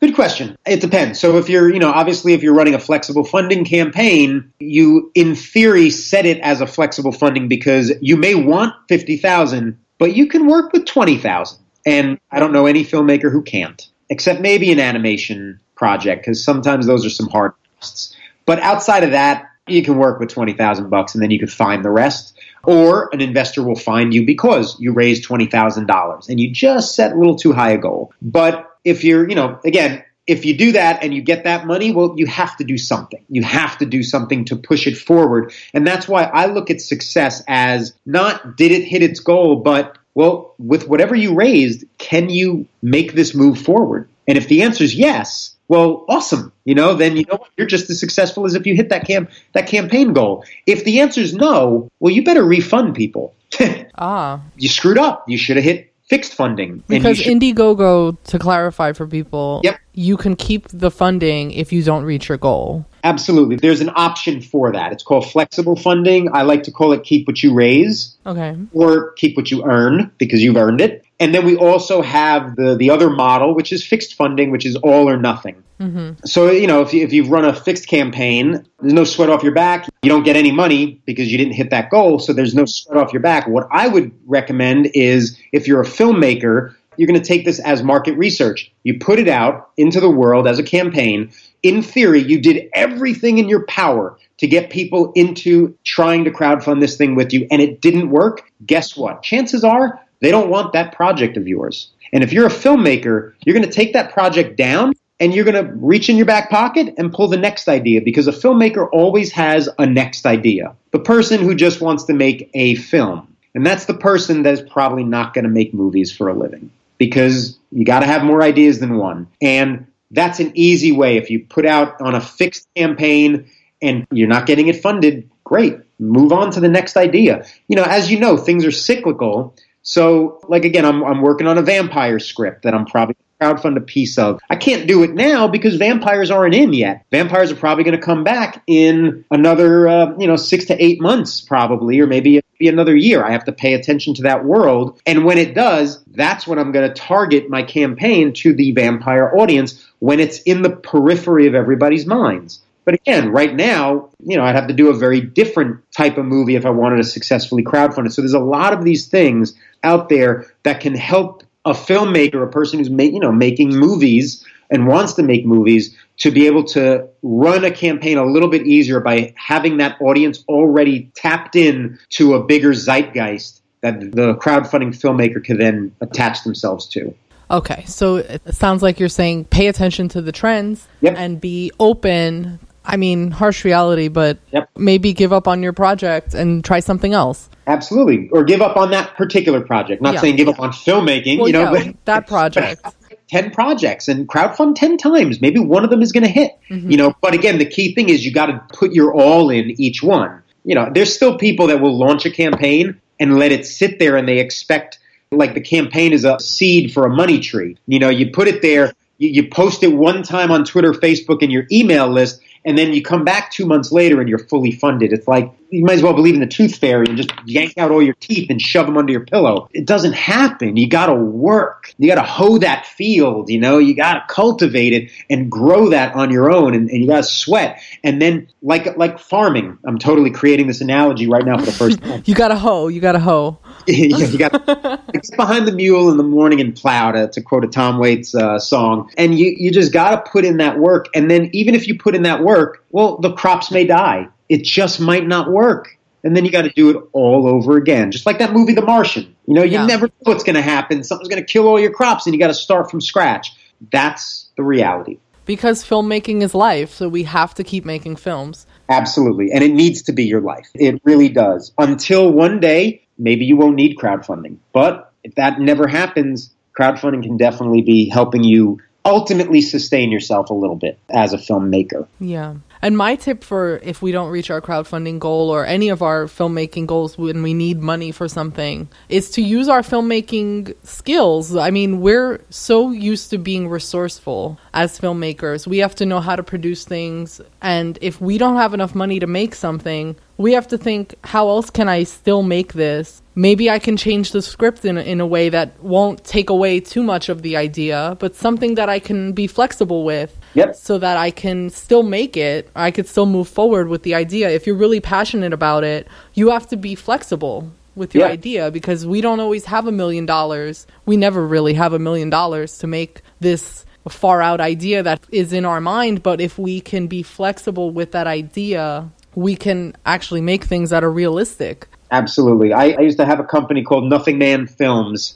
Good question. It depends. So if you're, you know, obviously if you're running a flexible funding campaign, you in theory set it as a flexible funding because you may want 50,000, but you can work with 20,000. And I don't know any filmmaker who can't, except maybe an animation project because sometimes those are some hard costs. But outside of that, you can work with 20,000 bucks and then you could find the rest. Or an investor will find you because you raised $20,000 and you just set a little too high a goal. But if you're, you know, again, if you do that and you get that money, well, you have to do something. You have to do something to push it forward. And that's why I look at success as not did it hit its goal, but well, with whatever you raised, can you make this move forward? And if the answer is yes, well, awesome. You know, then you know what? You're just as successful as if you hit that cam that campaign goal. If the answer is no, well, you better refund people. Ah, you screwed up. You should have hit fixed funding. because should- Indiegogo, to clarify for people, Yep. you can keep the funding if you don't reach your goal. Absolutely. There's an option for that. It's called flexible funding. I like to call it keep what you raise Okay. or keep what you earn because you've earned it. And then we also have the, the other model, which is fixed funding, which is all or nothing. Mm-hmm. So, you know, if, you, if you've run a fixed campaign, there's no sweat off your back. You don't get any money because you didn't hit that goal. So there's no sweat off your back. What I would recommend is if you're a filmmaker, you're going to take this as market research. You put it out into the world as a campaign. In theory, you did everything in your power to get people into trying to crowdfund this thing with you, and it didn't work. Guess what? Chances are they don't want that project of yours. And if you're a filmmaker, you're going to take that project down and you're going to reach in your back pocket and pull the next idea because a filmmaker always has a next idea. The person who just wants to make a film. And that's the person that is probably not going to make movies for a living because you got to have more ideas than one. And that's an easy way. If you put out on a fixed campaign and you're not getting it funded, great. Move on to the next idea. You know, as you know, things are cyclical. So, like again, I'm, I'm working on a vampire script that I'm probably crowdfund a piece of. I can't do it now because vampires aren't in yet. Vampires are probably going to come back in another, uh, you know, six to eight months, probably, or maybe be another year. I have to pay attention to that world, and when it does, that's when I'm going to target my campaign to the vampire audience when it's in the periphery of everybody's minds. But again, right now, you know, I'd have to do a very different type of movie if I wanted to successfully crowdfund it. So there's a lot of these things out there that can help a filmmaker, a person who's make, you know making movies and wants to make movies, to be able to run a campaign a little bit easier by having that audience already tapped in to a bigger zeitgeist that the crowdfunding filmmaker can then attach themselves to. Okay, so it sounds like you're saying pay attention to the trends Yep. and be open. I mean, harsh reality, but Yep. maybe give up on your project and try something else. Absolutely, or give up on that particular project. Not Yeah. saying give up on filmmaking, Well, you know, yeah, but that project. 10 projects and crowdfund 10 times. Maybe one of them is going to hit. Mm-hmm. You know, but again, the key thing is you got to put your all in each one. You know, there's still people that will launch a campaign and let it sit there and they expect like the campaign is a seed for a money tree. You know, you put it there, you, you post it one time on Twitter, Facebook, and your email list, and then you come back two months later and you're fully funded. It's like you might as well believe in the tooth fairy and just yank out all your teeth and shove them under your pillow. It doesn't happen. You got to work. You got to hoe that field. You know, you got to cultivate it and grow that on your own, and, and you got to sweat. And then, like like farming, I'm totally creating this analogy right now for the first time. You got to hoe. You got to hoe. you, you got get behind the mule in the morning and plow, to, to quote a Tom Waits uh, song. And you, you just got to put in that work. And then, even if you put in that work, well, the crops may die. It just might not work. and then you got to do it all over again. Just like that movie, The Martian. You know, you Yeah. never know what's going to happen. Something's going to kill all your crops, and you got to start from scratch. That's the reality. Because filmmaking is life, so we have to keep making films. Absolutely. And it needs to be your life. It really does. Until one day, maybe you won't need crowdfunding. But if that never happens, crowdfunding can definitely be helping you ultimately sustain yourself a little bit as a filmmaker. Yeah. And my tip for if we don't reach our crowdfunding goal or any of our filmmaking goals when we need money for something is to use our filmmaking skills. I mean, we're so used to being resourceful as filmmakers. We have to know how to produce things. And if we don't have enough money to make something, we have to think, how else can I still make this? Maybe I can change the script in, a- in a way that won't take away too much of the idea, but something that I can be flexible with Yep. so that I can still make it. I could still move forward with the idea. If you're really passionate about it, you have to be flexible with your Yeah. idea because we don't always have a million dollars. We never really have a million dollars to make this far out idea that is in our mind. But if we can be flexible with that idea, we can actually make things that are realistic. Absolutely. I, I used to have a company called Nothing Man Films,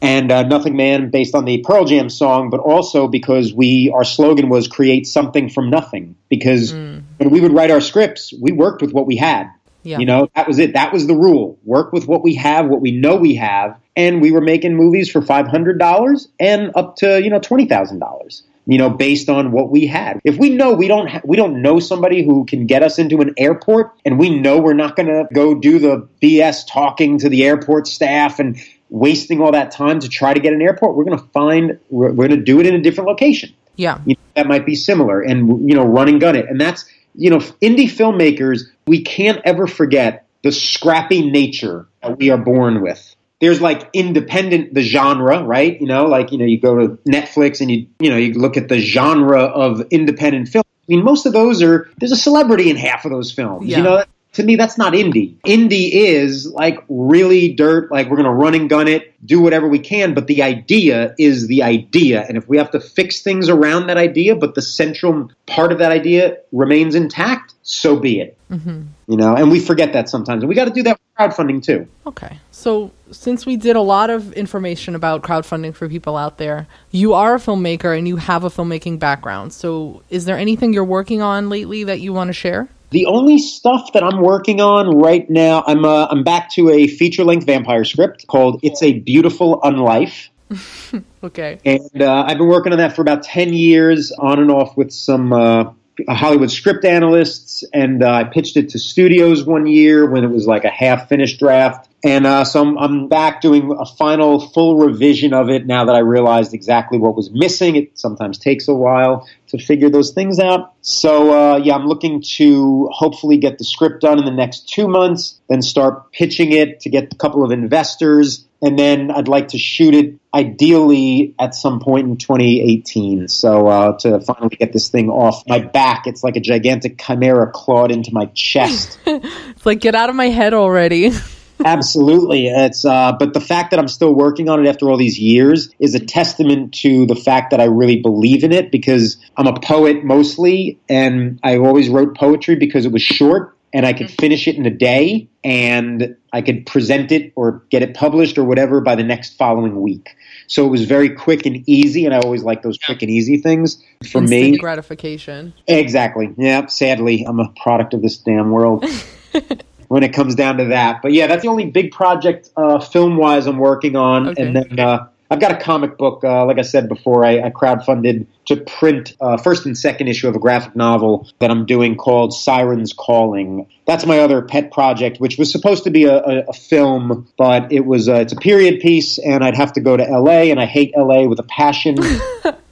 and uh, Nothing Man based on the Pearl Jam song, but also because we our slogan was create something from nothing. Because when we would write our scripts, we worked with what we had. Yeah. You know, that was it. That was the rule. Work with what we have, what we know we have, and we were making movies for five hundred dollars and up to you know twenty thousand dollars. You know, based on what we had. If we know we don't ha- we don't know somebody who can get us into an airport, and we know we're not going to go do the BS talking to the airport staff and wasting all that time to try to get an airport, we're going to find we're, we're going to do it in a different location Yeah. you know, that might be similar and you know run and gun it and that's you know indie filmmakers we can't ever forget the scrappy nature that we are born with there's like independent the genre right? You know like you know you go to netflix and you you know you look at the genre of independent film. I mean most of those are there's a celebrity in half of those films Yeah. you know? To me that's not indie. Indie is like really dirt like we're going to run and gun it do whatever we can but the idea is the idea. And if we have to fix things around that idea but the central part of that idea remains intact so be it mm-hmm. You know and we forget that sometimes and we got to do that with crowdfunding too Okay. So, since we did a lot of information about crowdfunding for people out there, you are a filmmaker and you have a filmmaking background. So, is there anything you're working on lately that you want to share? The only stuff that I'm working on right now, I'm uh, I'm back to a feature length vampire script called "It's a Beautiful Unlife," Okay. and uh, I've been working on that for about ten years, on and off with some uh, Hollywood script analysts, and uh, I pitched it to studios one year when it was like a half finished draft, and uh, so I'm, I'm back doing a final full revision of it now that I realized exactly what was missing. It sometimes takes a while to figure those things out. So uh, yeah, I'm looking to hopefully get the script done in the next two months, then start pitching it to get a couple of investors, and then I'd like to shoot it ideally at some point in 2018. So uh, to finally get this thing off my back, it's like a gigantic chimera clawed into my chest. It's like, get out of my head already. Absolutely, it's uh, but the fact that I'm still working on it after all these years is a testament to the fact that I really believe in it because I'm a poet mostly, and I always wrote poetry because it was short and I could finish it in a day and I could present it or get it published or whatever by the next following week. So it was very quick and easy, and I always like those quick and easy things. For Instant me, gratification. Exactly. Yeah. Sadly, I'm a product of this damn world when it comes down to that. But yeah, that's the only big project uh, film wise I'm working on. Okay. And then uh, I've got a comic book. Uh, like I said before, I, I crowdfunded to print uh, first and second issue of a graphic novel that I'm doing called Sirens Calling. That's my other pet project, which was supposed to be a, a, a film, but it was uh, it's a period piece, and I'd have to go to L.A. and I hate L.A. with a passion.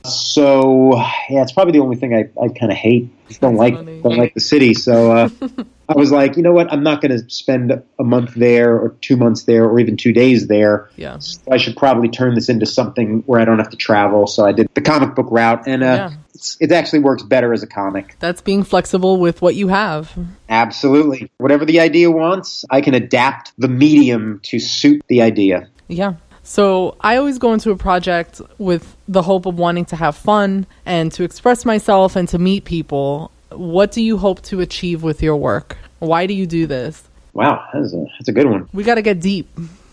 So yeah, it's probably the only thing I, I kind of hate. Just don't That's like funny. don't like the city. So uh, I was like, you know what? I'm not going to spend a month there or two months there or even two days there. Yeah. So I should probably turn this into something where I don't have to travel. So I did the comic book route, and uh, Yeah. it's, it actually works better as a comic. That's being flexible with what you have. Absolutely, whatever the idea wants, I can adapt the medium to suit the idea. Yeah. So I always go into a project with the hope of wanting to have fun and to express myself and to meet people. What do you hope to achieve with your work? Why do you do this? Wow, that's a, that's a good one. We got to get deep.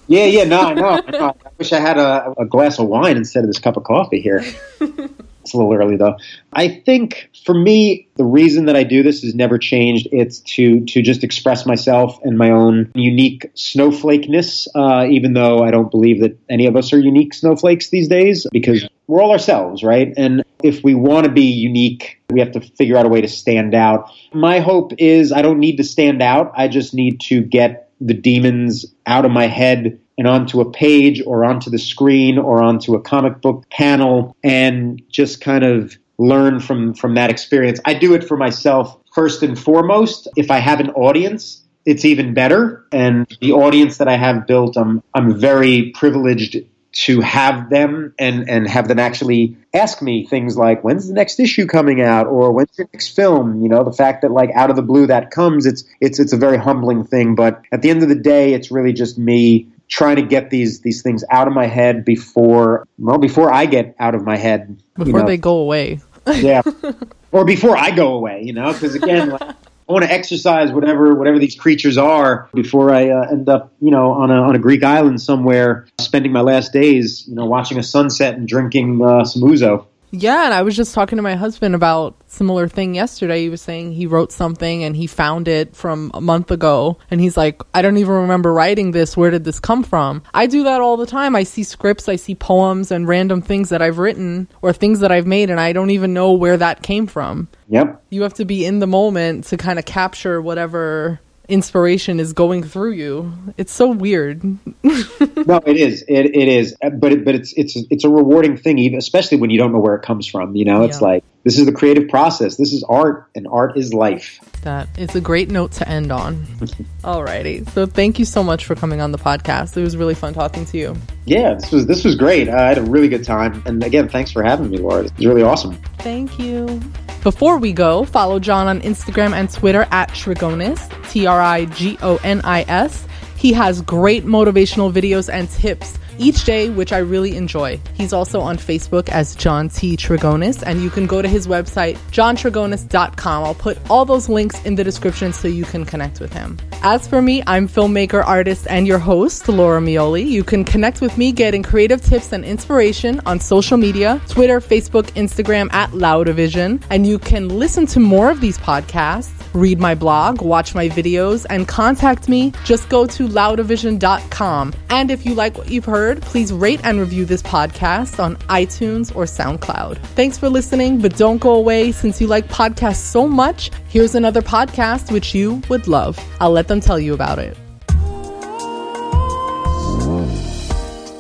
Yeah, yeah, no, know, I. I wish I had a, a glass of wine instead of this cup of coffee here. It's a little early though. I think for me, the reason that I do this has never changed. It's to to just express myself and my own unique snowflakeness. Uh, even though I don't believe that any of us are unique snowflakes these days, because we're all ourselves, right? And if we want to be unique, we have to figure out a way to stand out. My hope is I don't need to stand out. I just need to get the demons out of my head and onto a page or onto the screen or onto a comic book panel and just kind of learn from from that experience. I do it for myself first and foremost. If I have an audience, it's even better. And the audience that I have built, I'm I'm very privileged to have them and and have them actually ask me things like when's the next issue coming out or when's the next film you know the fact that like out of the blue that comes it's it's it's a very humbling thing but at the end of the day it's really just me trying to get these these things out of my head before well before I get out of my head before you know. they go away. yeah, or before I go away, you know, because again. Like, I want to exercise whatever whatever these creatures are before I uh, end up, you know, on a on a Greek island somewhere, spending my last days, you know, watching a sunset and drinking uh, some ouzo. Yeah, and I was just talking to my husband about similar thing yesterday. He was saying he wrote something and he found it from a month ago and he's like, I don't even remember writing this. Where did this come from? I do that all the time. I see scripts, I see poems and random things that I've written or things that I've made and I don't even know where that came from. Yep. You have to be in the moment to kind of capture whatever inspiration is going through you. It's so weird. no, it is. It, it is. But it, but it's it's it's a rewarding thing, even especially when you don't know where it comes from. You know, it's Yeah. like this is the creative process. This is art, and art is life. That is a great note to end on. Alrighty. So thank you so much for coming on the podcast. It was really fun talking to you. Yeah, this was this was great. I had a really good time, and again, thanks for having me, Laura. It was really awesome. Thank you. Before we go, follow John on Instagram and Twitter at Trigonis, T R I G O N I S. He has great motivational videos and tips each day, which I really enjoy. He's also on Facebook as John T. Trigonis, and you can go to his website, johntrigonis.com. I'll put all those links in the description so you can connect with him. As for me, I'm filmmaker, artist, and your host, Laura Mioli. You can connect with me getting creative tips and inspiration on social media Twitter, Facebook, Instagram at Loudavision. And you can listen to more of these podcasts, read my blog, watch my videos, and contact me. Just go to loudavision.com. And if you like what you've heard, please rate and review this podcast on iTunes or SoundCloud. Thanks for listening, but don't go away since you like podcasts so much. Here's another podcast which you would love. I'll let them tell you about it.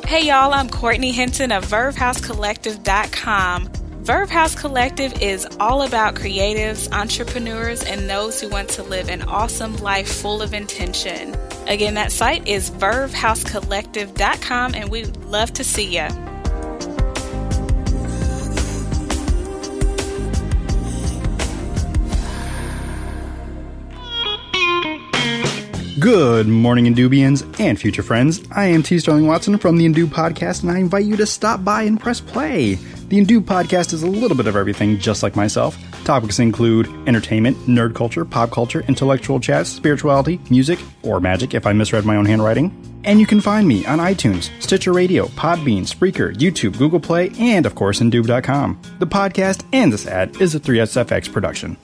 Hey y'all, I'm Courtney Hinton of VerveHouseCollective.com. Verve House Collective is all about creatives, entrepreneurs, and those who want to live an awesome life full of intention. Again, that site is VerveHouseCollective.com, and we'd love to see you. Good morning, Indubians and future friends. I am T. Sterling Watson from the Indu Podcast, and I invite you to stop by and press play. The Indu Podcast is a little bit of everything, just like myself. Topics include entertainment, nerd culture, pop culture, intellectual chats, spirituality, music, or magic if I misread my own handwriting. And you can find me on iTunes, Stitcher Radio, Podbean, Spreaker, YouTube, Google Play, and of course, Indube.com. The podcast and this ad is a 3SFX production.